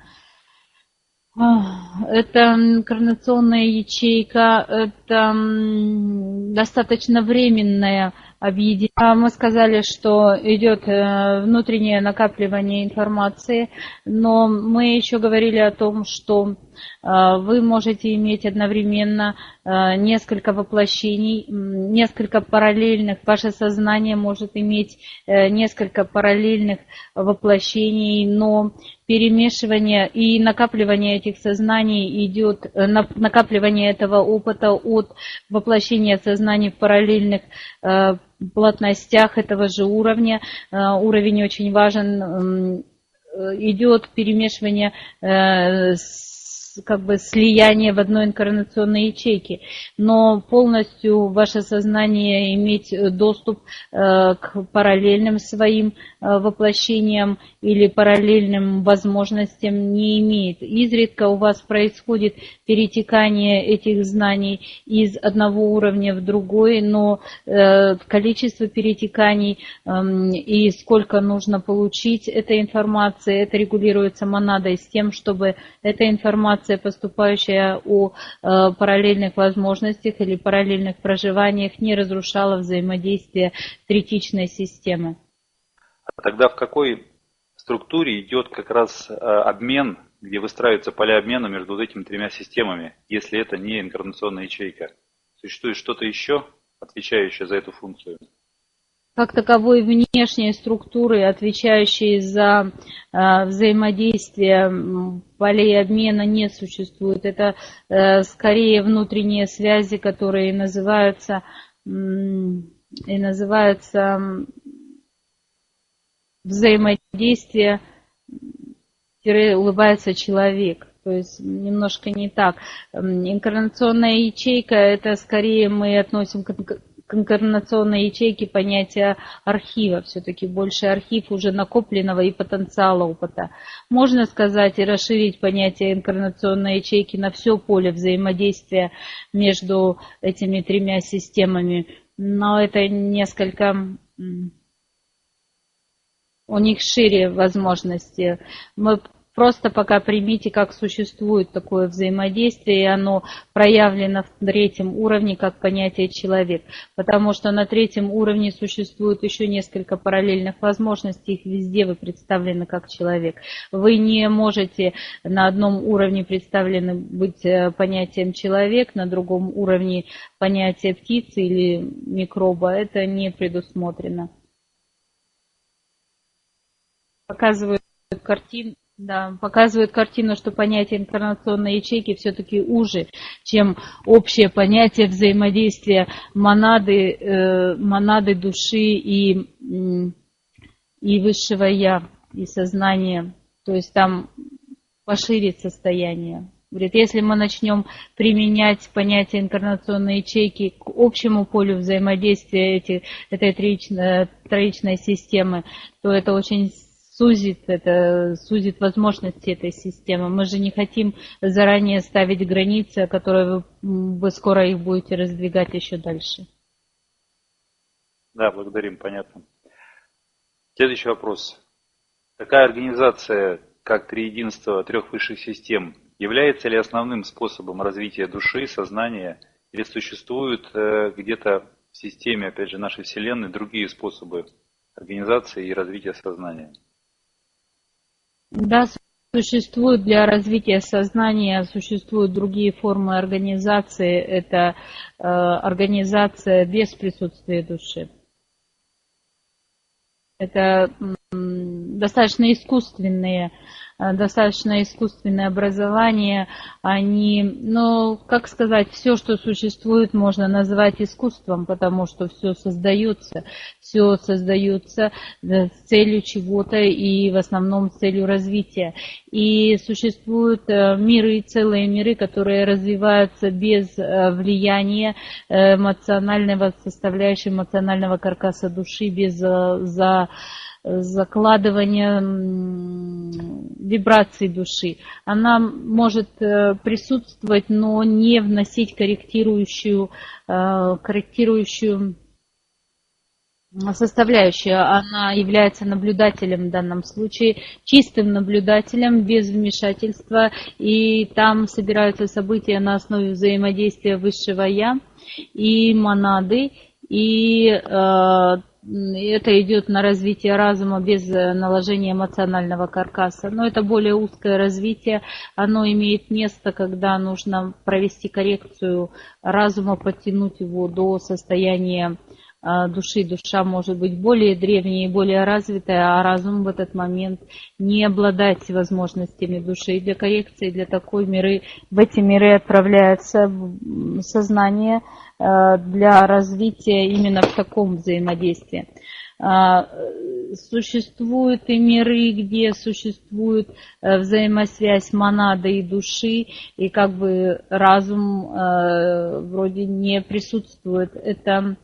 Это инкарнационная ячейка, это достаточно временная объединение. А мы сказали, что идет э, внутреннее накапливание информации, но мы еще говорили о том, что вы можете иметь одновременно э, несколько воплощений, несколько параллельных, ваше сознание может иметь несколько параллельных воплощений, но перемешивание и накапливание этих сознаний идет, накапливание этого опыта от воплощения сознаний в параллельных плотностях этого же уровня. Э, уровень очень важен. Э, идет перемешивание э, с как бы слияние в одной инкарнационной ячейке, но полностью ваше сознание иметь доступ э, к параллельным своим э, воплощениям или параллельным возможностям не имеет. Изредка у вас происходит перетекание этих знаний из одного уровня в другой, но э, количество перетеканий эм, и сколько нужно получить этой информации, это регулируется монадой с тем, чтобы эта информация информация, поступающая о э, параллельных возможностях или параллельных проживаниях, не разрушала взаимодействие третичной системы. А тогда в какой структуре идет как раз э, обмен, где выстраиваются поля обмена между вот этими тремя системами, если это не инкарнационная ячейка? Существует что-то еще, отвечающее за эту функцию? Как таковой внешней структуры, отвечающей за э, взаимодействие полей обмена, не существует. Это э, скорее внутренние связи, которые называются и называются взаимодействие улыбается человек. То есть немножко не так. Инкарнационная ячейка, это скорее мы относим к инкарнационной ячейке понятие архива, все-таки больше архив уже накопленного и потенциала опыта. Можно сказать и расширить понятие инкарнационной ячейки на все поле взаимодействия между этими тремя системами, но это несколько у них шире возможности. Мы Просто пока примите, как существует такое взаимодействие, и оно проявлено в третьем уровне как понятие человек. Потому что на третьем уровне существует еще несколько параллельных возможностей, их везде вы представлены как человек. Вы не можете на одном уровне представлены быть э, понятием человек, на другом уровне понятие птицы или микроба. Это не предусмотрено. Показываю картину. Да, показывает картину, что понятие инкарнационной ячейки все-таки уже, чем общее понятие взаимодействия монады, э, монады души и, и высшего я, и сознания. То есть там поширит состояние. Говорит, если мы начнем применять понятие инкарнационной ячейки к общему полю взаимодействия эти, этой троичной, троичной системы, то это очень сузит это, сузит возможности этой системы. Мы же не хотим заранее ставить границы, которые вы, вы скоро их будете раздвигать еще дальше. Да, благодарим, понятно. Следующий вопрос. Такая организация, как триединство трех высших систем, является ли основным способом развития души, сознания, или существуют э, где-то в системе, опять же, нашей Вселенной другие способы организации и развития сознания? Да, существует для развития сознания, существуют другие формы организации. Это э, организация без присутствия души. Это достаточно искусственные достаточно искусственное образование, они, ну, как сказать, все, что существует, можно назвать искусством, потому что все создается, все создается э, с целью чего-то и в основном с целью развития. И существуют э, миры, целые миры, которые развиваются без влияния эмоционального составляющей, эмоционального каркаса души, без за закладывание вибраций души. Она может э, присутствовать, но не вносить корректирующую, э, корректирующую составляющую. Она является наблюдателем в данном случае, чистым наблюдателем, без вмешательства. И там собираются события на основе взаимодействия высшего Я и монады. И э, это идет на развитие разума без э, наложения эмоционального каркаса. Но это более узкое развитие. Оно имеет место, когда нужно провести коррекцию разума, подтянуть его до состояния души. Душа может быть более древняя и более развитая, а разум в этот момент не обладает возможностями души. И для коррекции, для такой миры, в эти миры отправляется сознание, Э, для развития именно в таком взаимодействии. А, существуют и миры, где существует э, взаимосвязь монады и души, и как бы разум э, вроде не присутствует. Это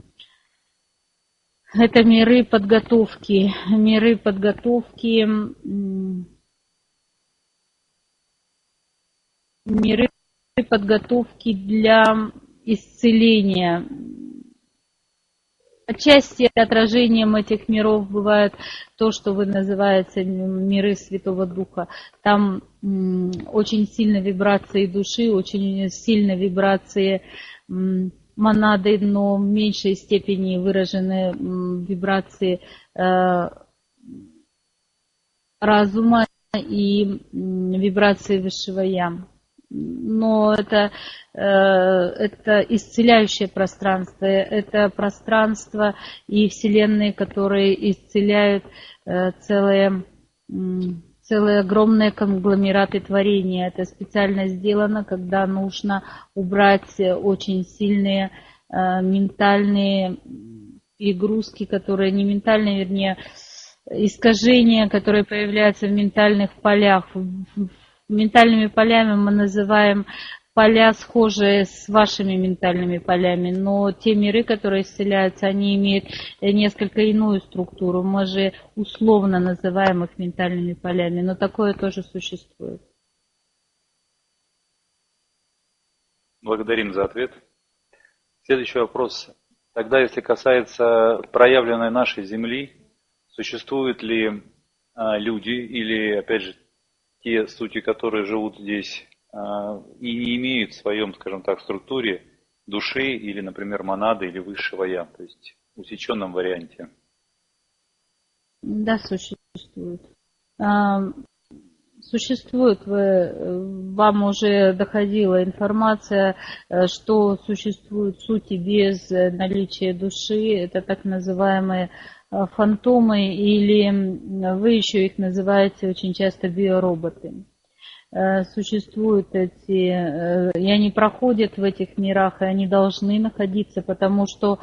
это миры подготовки, миры подготовки, миры подготовки для исцеления. Отчасти отражением этих миров бывает то, что вы называете миры Святого Духа. Там очень сильно вибрации души, очень сильно вибрации монады, но в меньшей степени выражены вибрации э, разума и вибрации высшего я но это, э, это исцеляющее пространство, это пространство и вселенные, которые исцеляют э, целые, целые огромные конгломераты творения. Это специально сделано, когда нужно убрать очень сильные э, ментальные перегрузки, которые не ментальные, вернее, искажения, которые появляются в ментальных полях, Ментальными полями мы называем поля, схожие с вашими ментальными полями, но те миры, которые исцеляются, они имеют несколько иную структуру. Мы же условно называем их ментальными полями, но такое тоже существует. Благодарим за ответ. Следующий вопрос. Тогда, если касается проявленной нашей Земли, существуют ли а, люди или, опять же, те сути, которые живут здесь и не имеют в своем, скажем так, структуре души или, например, монады или высшего я, то есть в усеченном варианте. Да, существует. А, существует, вам уже доходила информация, э, что существуют сути без наличия души, это так называемые Э, фантомы или вы еще их называете очень часто биороботы. Э, существуют эти, э, и они проходят в этих мирах, и они должны находиться, потому что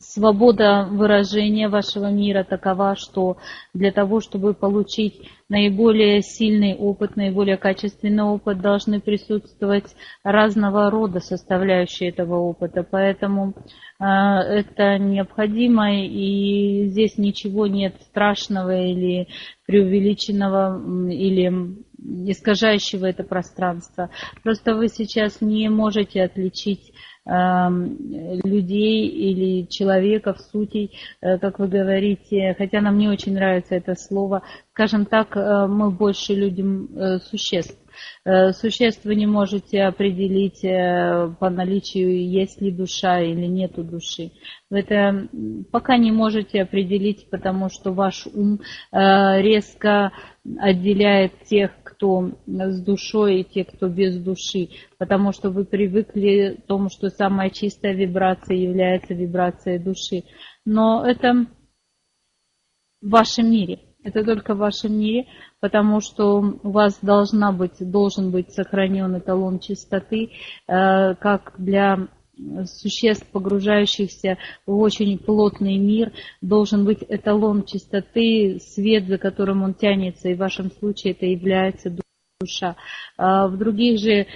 свобода выражения вашего мира такова, что для того, чтобы получить наиболее сильный опыт, наиболее качественный опыт, должны присутствовать разного рода составляющие этого опыта. Поэтому э, это необходимо, и здесь ничего нет страшного или преувеличенного, или искажающего это пространство. Просто вы сейчас не можете отличить Эм, людей или человеков, сутей, э, как вы говорите, хотя нам не очень нравится это слово. Скажем так, э, мы больше людям э, существ. Существ вы не можете определить по наличию, есть ли душа или нету души. Вы это пока не можете определить, потому что ваш ум резко отделяет тех, кто с душой и те, кто без души, потому что вы привыкли к тому, что самая чистая вибрация является вибрацией души. Но это в вашем мире. Это только в вашем мире, потому что у вас должна быть, должен быть сохранен эталон чистоты, э, как для существ, погружающихся в очень плотный мир, должен быть эталон чистоты, свет, за которым он тянется, и в вашем случае это является душа. А в других же э,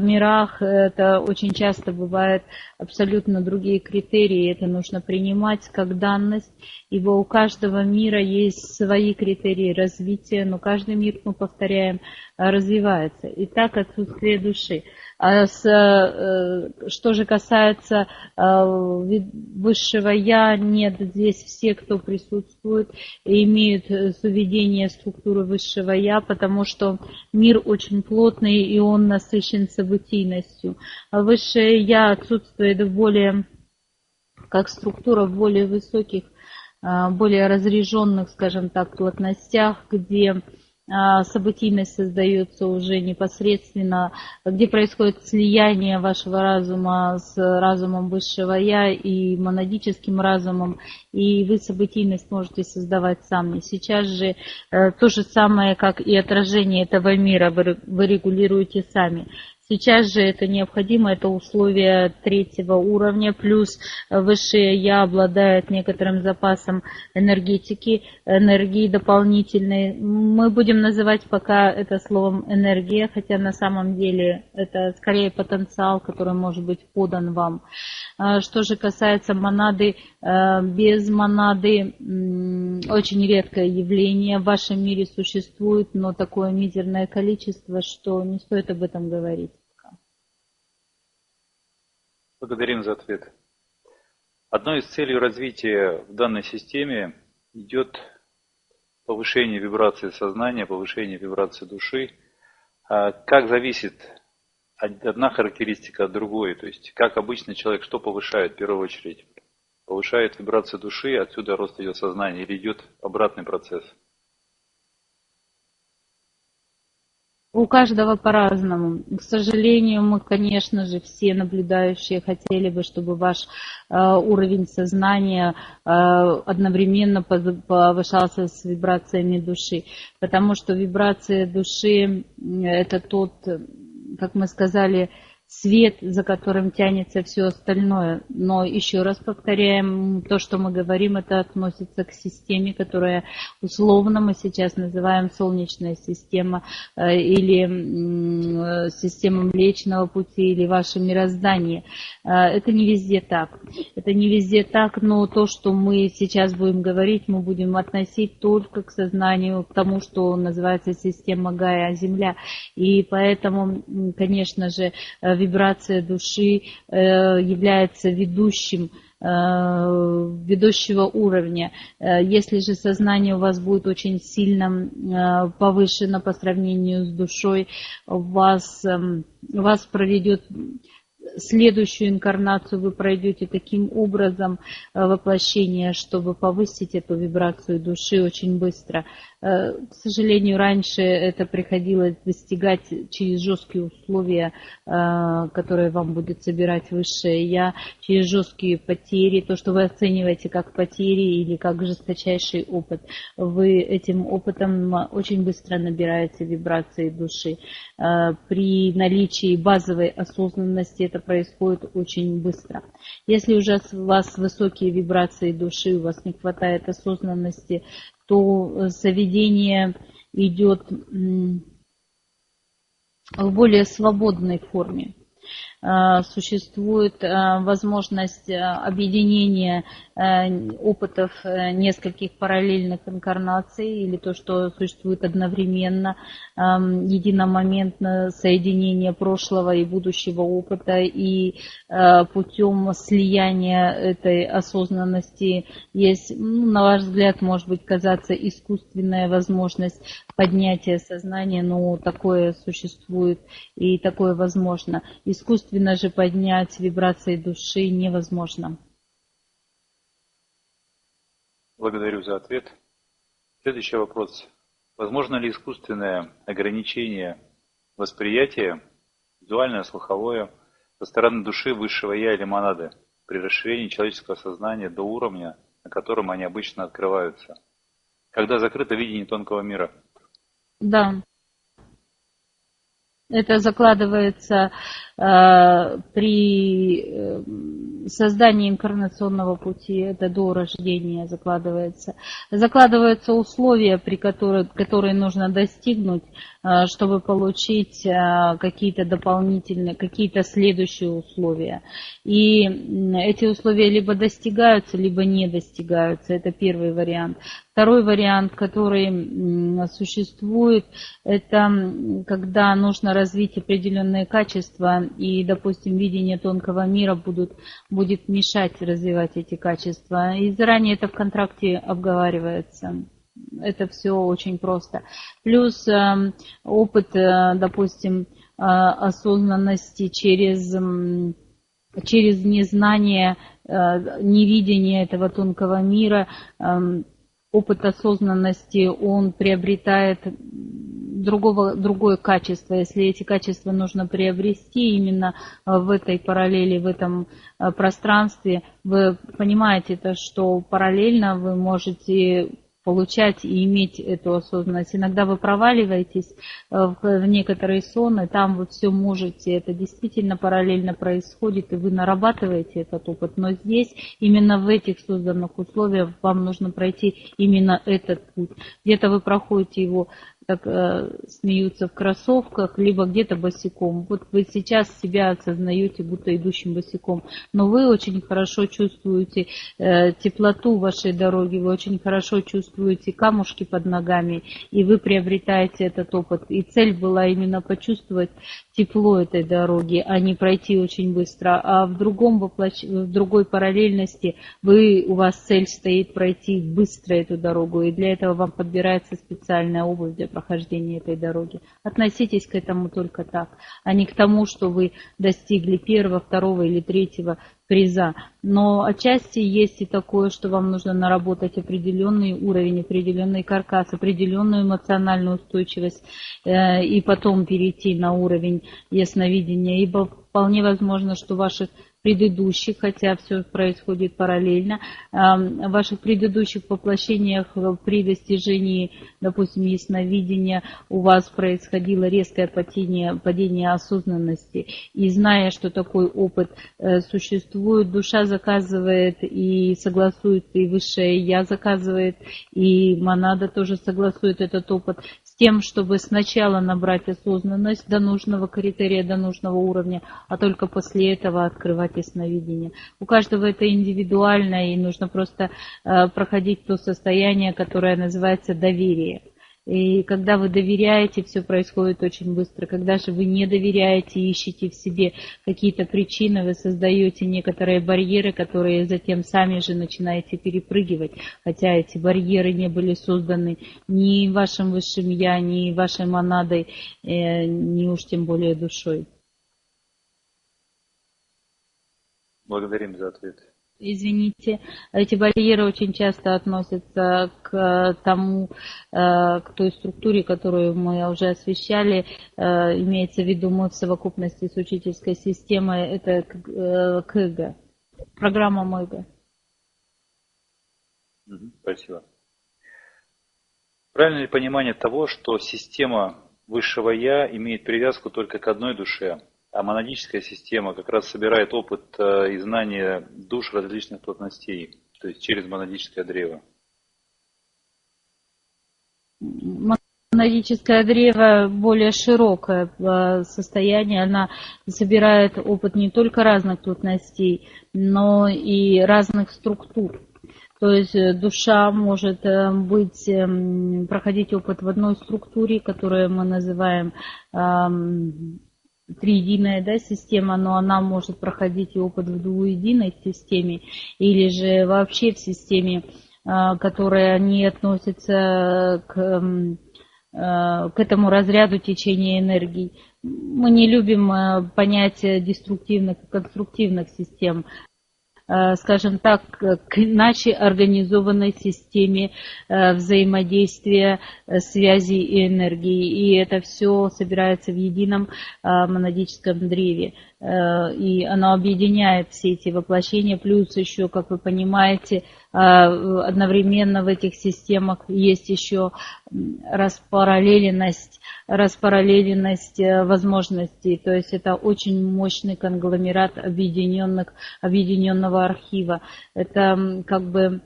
мирах это очень часто бывает абсолютно другие критерии, это нужно принимать как данность, ибо у каждого мира есть свои критерии развития, но каждый мир, мы повторяем, развивается. И так отсутствие души. А с, э, что же касается э, высшего я, нет, здесь все, кто присутствует, имеют соведение структуры высшего я, потому что мир очень плотный и он насыщен событийностью. А высшее я отсутствует в более, как структура в более высоких, э, более разряженных, скажем так, плотностях, где событийность создается уже непосредственно, где происходит слияние вашего разума с разумом высшего Я и монадическим разумом, и вы событийность можете создавать сами. Сейчас же э, то же самое, как и отражение этого мира вы регулируете сами. Сейчас же это необходимо, это условие третьего уровня, плюс высшее я обладает некоторым запасом энергетики, энергии дополнительной. Мы будем называть пока это словом энергия, хотя на самом деле это скорее потенциал, который может быть подан вам. А что же касается монады, э, без монады очень редкое явление в вашем мире существует, но такое мизерное количество, что не стоит об этом говорить. Благодарим за ответ. Одной из целей развития в данной системе идет повышение вибрации сознания, повышение вибрации души. А как зависит одна характеристика от другой? То есть, как обычно человек что повышает в первую очередь? Повышает вибрацию души, отсюда рост ее сознания, или идет обратный процесс? У каждого по-разному. К сожалению, мы, конечно же, все наблюдающие хотели бы, чтобы ваш э, уровень сознания э, одновременно повышался с вибрациями души. Потому что вибрация души это тот, как мы сказали, свет, за которым тянется все остальное. Но еще раз повторяем, то, что мы говорим, это относится к системе, которая условно мы сейчас называем Солнечная система э, или система Млечного Пути или ваше мироздание. Э, это не везде так. Это не везде так, но то, что мы сейчас будем говорить, мы будем относить только к сознанию, к тому, что называется система Гая, Земля. И поэтому, конечно же, э, вибрация души э, является ведущим э, ведущего уровня. Э, если же сознание у вас будет очень сильно повышено по сравнению с душой, вас, эм, вас проведет следующую инкарнацию вы пройдете таким образом воплощение, чтобы повысить эту вибрацию души очень быстро. Э, к сожалению, раньше это приходилось достигать через жесткие условия, э, которые вам будет собирать высшее Я, через жесткие потери, то, что вы оцениваете как потери или как жесточайший опыт. Вы этим опытом очень быстро набираете вибрации души. Э, при наличии базовой осознанности это происходит очень быстро. Если уже у вас высокие вибрации души, у вас не хватает осознанности, то заведение идет в более свободной форме. Э, существует э, возможность э, объединения опытов нескольких параллельных инкарнаций или то, что существует одновременно, эм, единомоментно соединение прошлого и будущего опыта и путем слияния этой осознанности есть, ну, на ваш взгляд, может быть казаться искусственная возможность поднятия сознания, но такое существует и такое возможно. Искусственно же поднять вибрации души невозможно. Благодарю за ответ. Следующий вопрос. Возможно ли искусственное ограничение восприятия, визуальное, слуховое, со стороны души высшего я или монады при расширении человеческого сознания до уровня, на котором они обычно открываются? когда закрыто видение тонкого мира. Да. Это закладывается при э, создании инкарнационного пути, это до рождения закладывается. Закладываются условия, при которых, которые нужно достигнуть, э, чтобы получить э, какие-то дополнительные, какие-то следующие условия. И эти условия либо достигаются, либо не достигаются. Это первый вариант. Второй вариант, который существует, это когда нужно развить определенные качества, и, допустим, видение тонкого мира будут, будет мешать развивать эти качества. И заранее это в контракте обговаривается. Это все очень просто. Плюс э, опыт, э, допустим, э, осознанности через, через незнание, невидение этого тонкого мира, эм, опыт осознанности, он приобретает другого, другое качество. Если эти качества нужно приобрести именно э, в этой параллели, в этом э, пространстве, вы понимаете, то, что параллельно вы можете получать и иметь эту осознанность. Иногда вы проваливаетесь э, в некоторые соны, там вы все можете, это действительно параллельно происходит, и вы нарабатываете этот опыт. Но здесь, именно в этих созданных условиях, вам нужно пройти именно этот путь. Где-то вы проходите его так э, смеются в кроссовках, либо где-то босиком. Вот вы сейчас себя осознаете, будто идущим босиком, но вы очень хорошо чувствуете э, теплоту вашей дороги, вы очень хорошо чувствуете камушки под ногами, и вы приобретаете этот опыт. И цель была именно почувствовать тепло этой дороги, а не пройти очень быстро. А в, другом воплощ... в другой параллельности вы, у вас цель стоит пройти быстро эту дорогу, и для этого вам подбирается специальная обувь для прохождения этой дороги. Относитесь к этому только так, а не к тому, что вы достигли первого, второго или третьего приза. Но отчасти есть и такое, что вам нужно наработать определенный уровень, определенный каркас, определенную эмоциональную устойчивость э, и потом перейти на уровень ясновидения. Ибо вполне возможно, что ваших предыдущих, хотя все происходит параллельно, в ваших предыдущих воплощениях при достижении, допустим, ясновидения у вас происходило резкое падение, падение осознанности. И зная, что такой опыт э, существует, душа заказывает и согласует, и высшее я заказывает, и монада тоже согласует этот опыт тем, чтобы сначала набрать осознанность до нужного критерия, до нужного уровня, а только после этого открывать ясновидение. У каждого это индивидуально, и нужно просто э, проходить то состояние, которое называется доверие. И когда вы доверяете, все происходит очень быстро. Когда же вы не доверяете, ищете в себе какие-то причины, вы создаете некоторые барьеры, которые затем сами же начинаете перепрыгивать. Хотя эти барьеры не были созданы ни вашим высшим я, ни вашей монадой, э, ни уж тем более душой. Благодарим за ответ извините, эти барьеры очень часто относятся к тому, э, к той структуре, которую мы уже освещали, э, имеется в виду мы в совокупности с учительской системой, это КГ, э, программа МЭГА. Спасибо. Правильно ли понимание того, что система высшего Я имеет привязку только к одной душе, а монадическая система как раз собирает опыт э, и знания душ различных плотностей, то есть через монадическое древо. Монадическое древо более широкое э, состояние, она собирает опыт не только разных плотностей, но и разных структур. То есть э, душа может быть, эм, проходить опыт в одной структуре, которую мы называем триединая да, система, но она может проходить и опыт в двуединой системе, или же вообще в системе, а, которая не относится к, а, к этому разряду течения энергии. Мы не любим а, понятие деструктивных и конструктивных систем. Э, скажем так, к иначе организованной системе э, взаимодействия, э, связи и энергии. И это все собирается в едином монадическом древе. И оно объединяет все эти воплощения, плюс еще, как вы понимаете, одновременно в этих системах есть еще распараллеленность, распараллеленность э, возможностей. То есть это очень мощный конгломерат объединенных, объединенного архива. Это как бы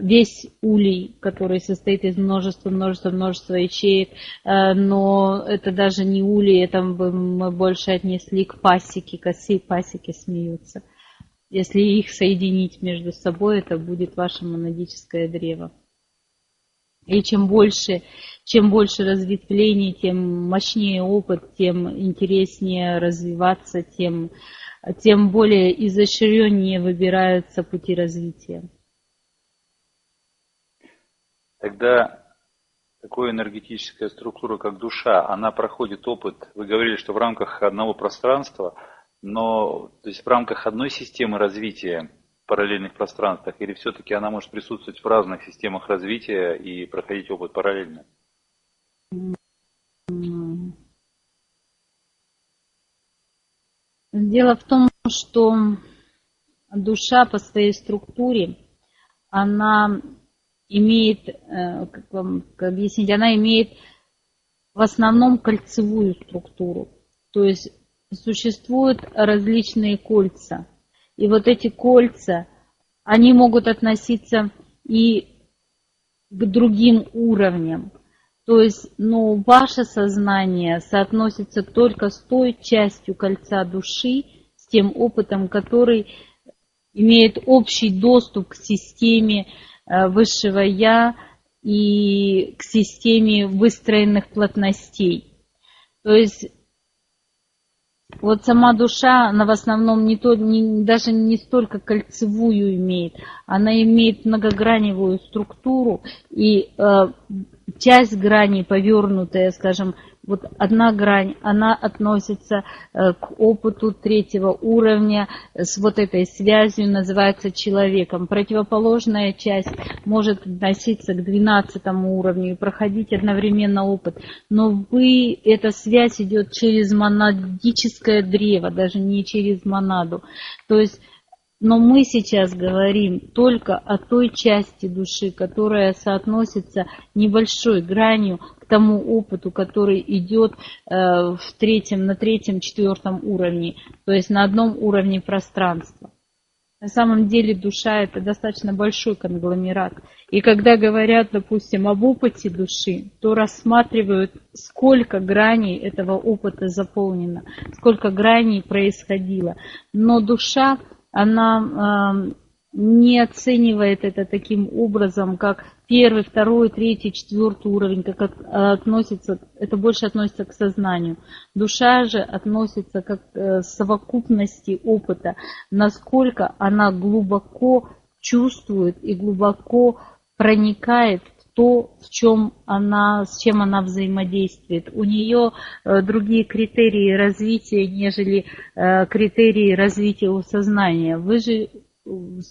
весь улей, который состоит из множества, множества, множества ячеек, э, но это даже не улей, это мы больше отнесли к пасеке, косы пасеки смеются. Если их соединить между собой, это будет ваше монадическое древо. И чем больше, чем больше разветвлений, тем мощнее опыт, тем интереснее развиваться, тем, тем более изощреннее выбираются пути развития. Тогда такая энергетическая структура, как душа, она проходит опыт, вы говорили, что в рамках одного пространства, но то есть в рамках одной системы развития параллельных пространствах, или все-таки она может присутствовать в разных системах развития и проходить опыт параллельно? Дело в том, что душа по своей структуре, она имеет, э, как вам объяснить, она имеет в основном кольцевую структуру. То есть существуют различные кольца. И вот эти кольца, они могут относиться и к другим уровням. То есть, ну, ваше сознание соотносится только с той частью кольца души, с тем опытом, который имеет общий доступ к системе Э, высшего Я и к системе выстроенных плотностей. То есть вот сама душа, она в основном не то, не, даже не столько кольцевую имеет, она имеет многограневую структуру, и э, часть грани повернутая, скажем, вот одна грань, она относится э, к опыту третьего уровня с вот этой связью, называется человеком. Противоположная часть может относиться к двенадцатому уровню и проходить одновременно опыт. Но вы, эта связь идет через монадическое древо, даже не через монаду. То есть но мы сейчас говорим только о той части души, которая соотносится небольшой гранью к тому опыту, который идет э, в третьем, на третьем, четвертом уровне, то есть на одном уровне пространства. На самом деле душа это достаточно большой конгломерат. И когда говорят, допустим, об опыте души, то рассматривают, сколько граней этого опыта заполнено, сколько граней происходило. Но душа она не оценивает это таким образом, как первый, второй, третий, четвертый уровень, как относится, это больше относится к сознанию. Душа же относится как э, к совокупности опыта, насколько она глубоко чувствует и глубоко проникает то, в чем она, с чем она взаимодействует. У нее э, другие критерии развития, нежели э, критерии развития у сознания. Вы же э,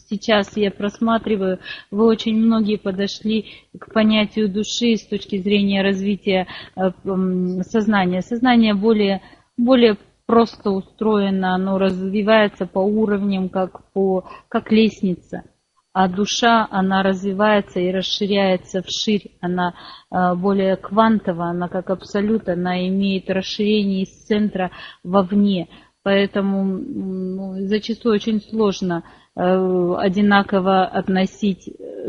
сейчас я просматриваю, вы очень многие подошли к понятию души с точки зрения развития сознания. Сознание более, более просто устроено, оно развивается по уровням, как, по, как лестница а душа, она развивается и расширяется вширь, она а, более квантовая, она как абсолют, она имеет расширение из центра вовне. Поэтому ну, зачастую очень сложно э, одинаково относить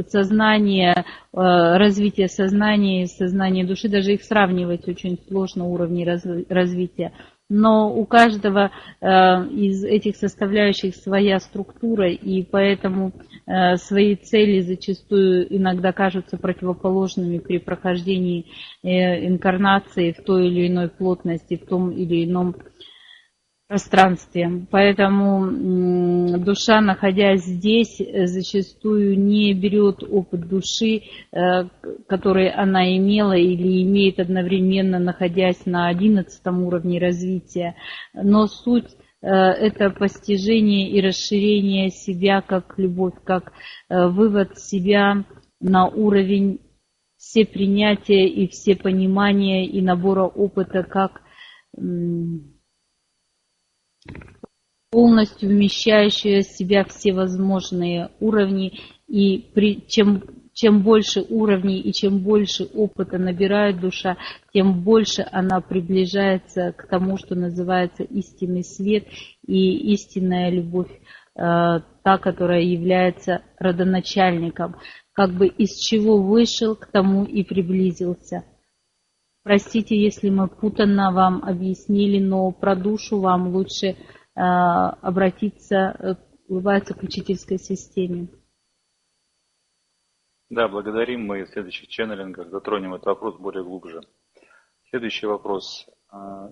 сознание, э, развитие сознания и сознание души, даже их сравнивать очень сложно уровни развития но у каждого э, из этих составляющих своя структура, и поэтому э, свои цели зачастую иногда кажутся противоположными при прохождении э, инкарнации в той или иной плотности, в том или ином пространстве. Поэтому душа, находясь здесь, зачастую не берет опыт души, э, который она имела или имеет одновременно, находясь на одиннадцатом уровне развития. Но суть э, это постижение и расширение себя как любовь, как э, вывод себя на уровень все принятия и все понимания и набора опыта как полностью вмещающая в себя все возможные уровни И при, чем, чем больше уровней и чем больше опыта набирает душа, тем больше она приближается к тому, что называется истинный свет и истинная любовь, э, та, которая является родоначальником. Как бы из чего вышел, к тому и приблизился. Простите, если мы путанно вам объяснили, но про душу вам лучше э, обратиться, улыбаться к учительской системе. Да, благодарим. Мы в следующих ченнелингах затронем этот вопрос более глубже. Следующий вопрос. А,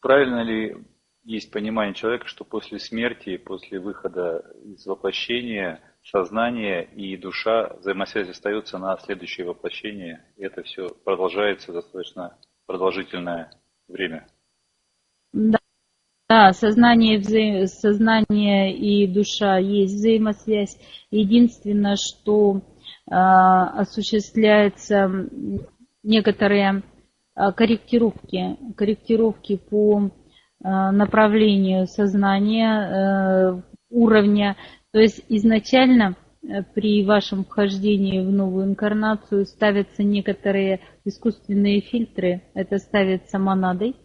правильно ли есть понимание человека, что после смерти, после выхода из воплощения, сознание и душа, взаимосвязь остается на следующее воплощение, и это все продолжается достаточно продолжительное время? Да, да сознание, вза... сознание и душа есть взаимосвязь. Единственное, что э, осуществляется некоторые э, корректировки, корректировки по Э, направлению сознания, э, уровня. То есть изначально э, при вашем вхождении в новую инкарнацию ставятся некоторые искусственные фильтры. Это ставится монадой.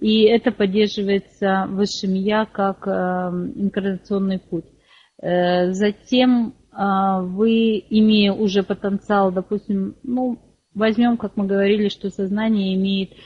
И это поддерживается высшим Я как инкарнационный путь. Затем вы, имея уже потенциал, допустим, ну, возьмем, как мы говорили, что сознание имеет Э,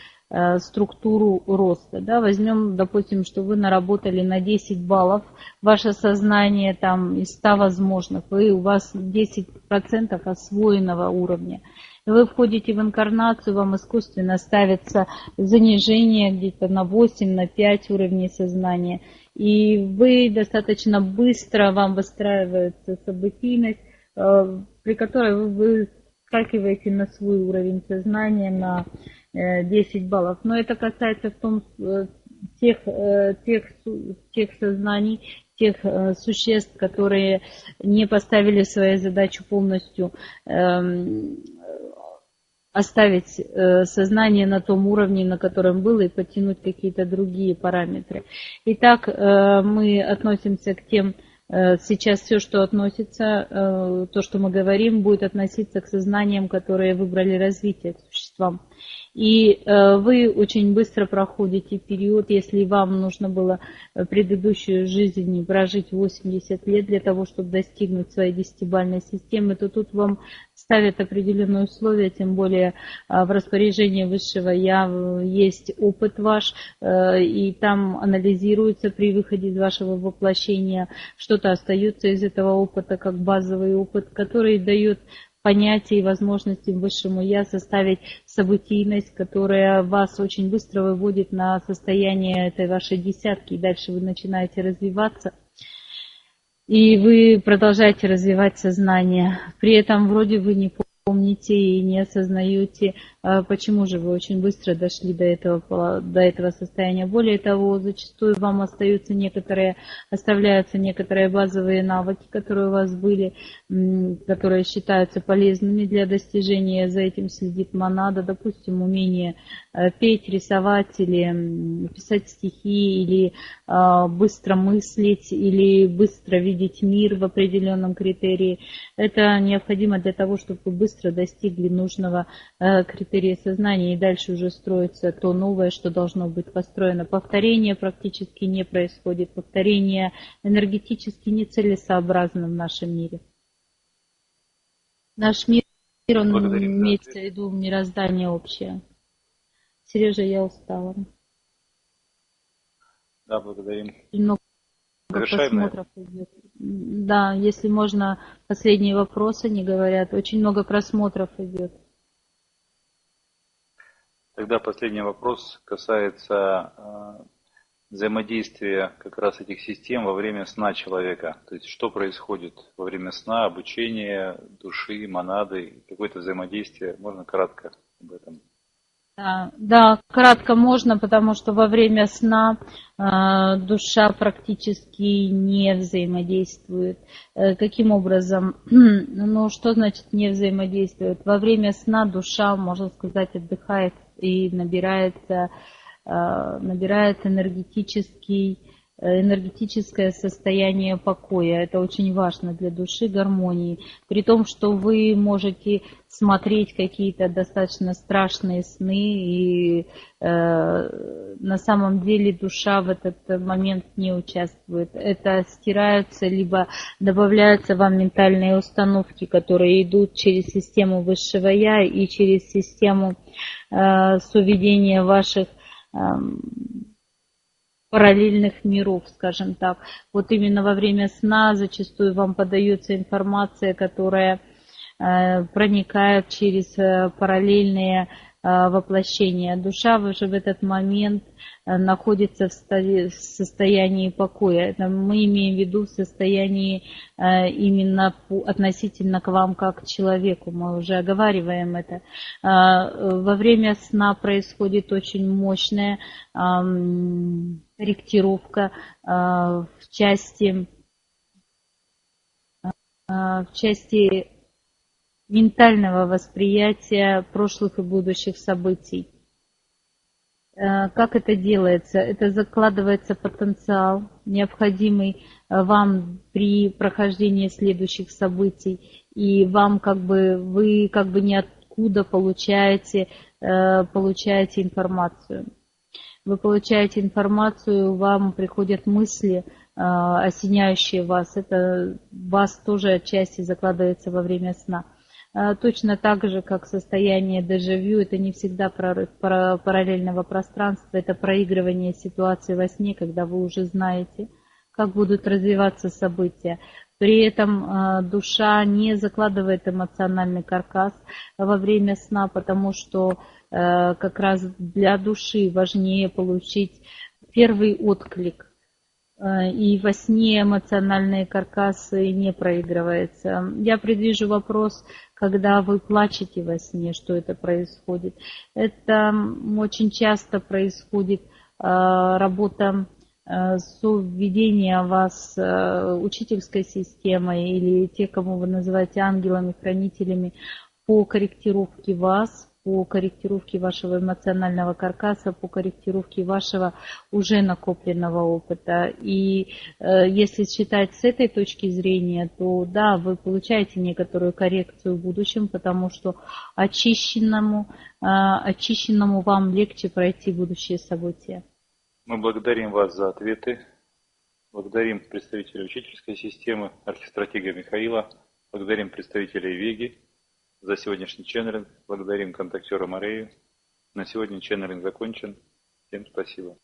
структуру роста. Да? Возьмем, допустим, что вы наработали на 10 баллов, ваше сознание там из 100 возможных, вы, у вас 10% освоенного уровня. Вы входите в инкарнацию, вам искусственно ставится занижение где-то на 8, на 5 уровней сознания. И вы достаточно быстро, вам выстраивается событийность, э, при которой вы выскакиваете на свой уровень сознания, на 10 э, баллов. Но это касается в том, э, тех, э, тех, тех сознаний, тех существ, которые не поставили свою задачу полностью эм, оставить сознание на том уровне, на котором было, и подтянуть какие-то другие параметры. Итак, мы относимся к тем, сейчас все, что относится, то, что мы говорим, будет относиться к сознаниям, которые выбрали развитие, к существам. И э, вы очень быстро проходите период, если вам нужно было э, предыдущую жизнь прожить 80 лет для того, чтобы достигнуть своей десятибальной системы, то тут вам ставят определенные условия, тем более э, в распоряжении высшего я есть опыт ваш, и там анализируется при выходе из вашего воплощения, что-то остается из этого опыта как базовый опыт, который дает понятия и возможности высшему Я составить событийность, которая вас очень быстро выводит на состояние этой вашей десятки, и дальше вы начинаете развиваться, и вы продолжаете развивать сознание. При этом вроде вы не помните и не осознаете, почему же вы очень быстро дошли до этого, до этого состояния. Более того, зачастую вам остаются некоторые, оставляются некоторые базовые навыки, которые у вас были, которые считаются полезными для достижения, за этим следит монада, допустим, умение э, петь, рисовать или писать стихи, или а, быстро мыслить, или быстро видеть мир в определенном критерии. Это необходимо для того, чтобы вы быстро достигли нужного э, критерия сознания, и дальше уже строится то новое, что должно быть построено. Повторение практически не происходит, повторение энергетически нецелесообразно в нашем мире. Наш мир, он Благодарим, имеется в виду мироздание общее. Сережа, я устала. Да, благодарим. Много просмотров идет. Да, если можно, последние вопросы не говорят. Очень много просмотров идет. Тогда последний вопрос касается э, взаимодействия как раз этих систем во время сна человека. То есть что происходит во время сна, обучения души, монады, какое-то взаимодействие. Можно кратко об этом? Да, да, кратко можно, потому что во время сна э, душа практически не взаимодействует. Э, каким образом? ну, что значит не взаимодействует? Во время сна душа, можно сказать, отдыхает и набирается, э, набирает энергетический энергетическое состояние покоя. Это очень важно для души, гармонии. При том, что вы можете смотреть какие-то достаточно страшные сны, и э, на самом деле душа в этот момент не участвует. Это стираются, либо добавляются вам ментальные установки, которые идут через систему высшего я и через систему э, суведения ваших э, параллельных миров, скажем так. Вот именно во время сна зачастую вам подается информация, которая э, проникает через э, параллельные воплощения. Душа уже в этот момент э, находится в состоянии покоя. Это мы имеем в виду в состоянии э, именно относительно к вам как к человеку. Мы уже оговариваем это. Во время сна происходит очень мощная корректировка в части в части ментального восприятия прошлых и будущих событий. Э, как это делается? Это закладывается потенциал, необходимый э, вам при прохождении следующих событий, и вам как бы, вы как бы ниоткуда получаете, э, получаете информацию. Вы получаете информацию, вам приходят мысли, осеняющие вас. Это вас тоже отчасти закладывается во время сна. А, точно так же, как состояние дежавю, это не всегда параллельного пространства, это проигрывание ситуации во сне, когда вы уже знаете, как будут развиваться события. При этом а, душа не закладывает эмоциональный каркас во время сна, потому что а, как раз для души важнее получить первый отклик и во сне эмоциональные каркасы не проигрываются. Я предвижу вопрос, когда вы плачете во сне, что это происходит. Это очень часто происходит э, работа э, совведения вас учительской системой или те, кому вы называете ангелами, хранителями, по корректировке вас, по корректировке вашего эмоционального каркаса, по корректировке вашего уже накопленного опыта. И э, если считать с этой точки зрения, то да, вы получаете некоторую коррекцию в будущем, потому что очищенному, э, очищенному вам легче пройти будущие события. Мы благодарим вас за ответы. Благодарим представителя учительской системы, архистратега Михаила. Благодарим представителей Веги за сегодняшний ченнелинг. Благодарим контактера Марею. На сегодня ченнелинг закончен. Всем спасибо.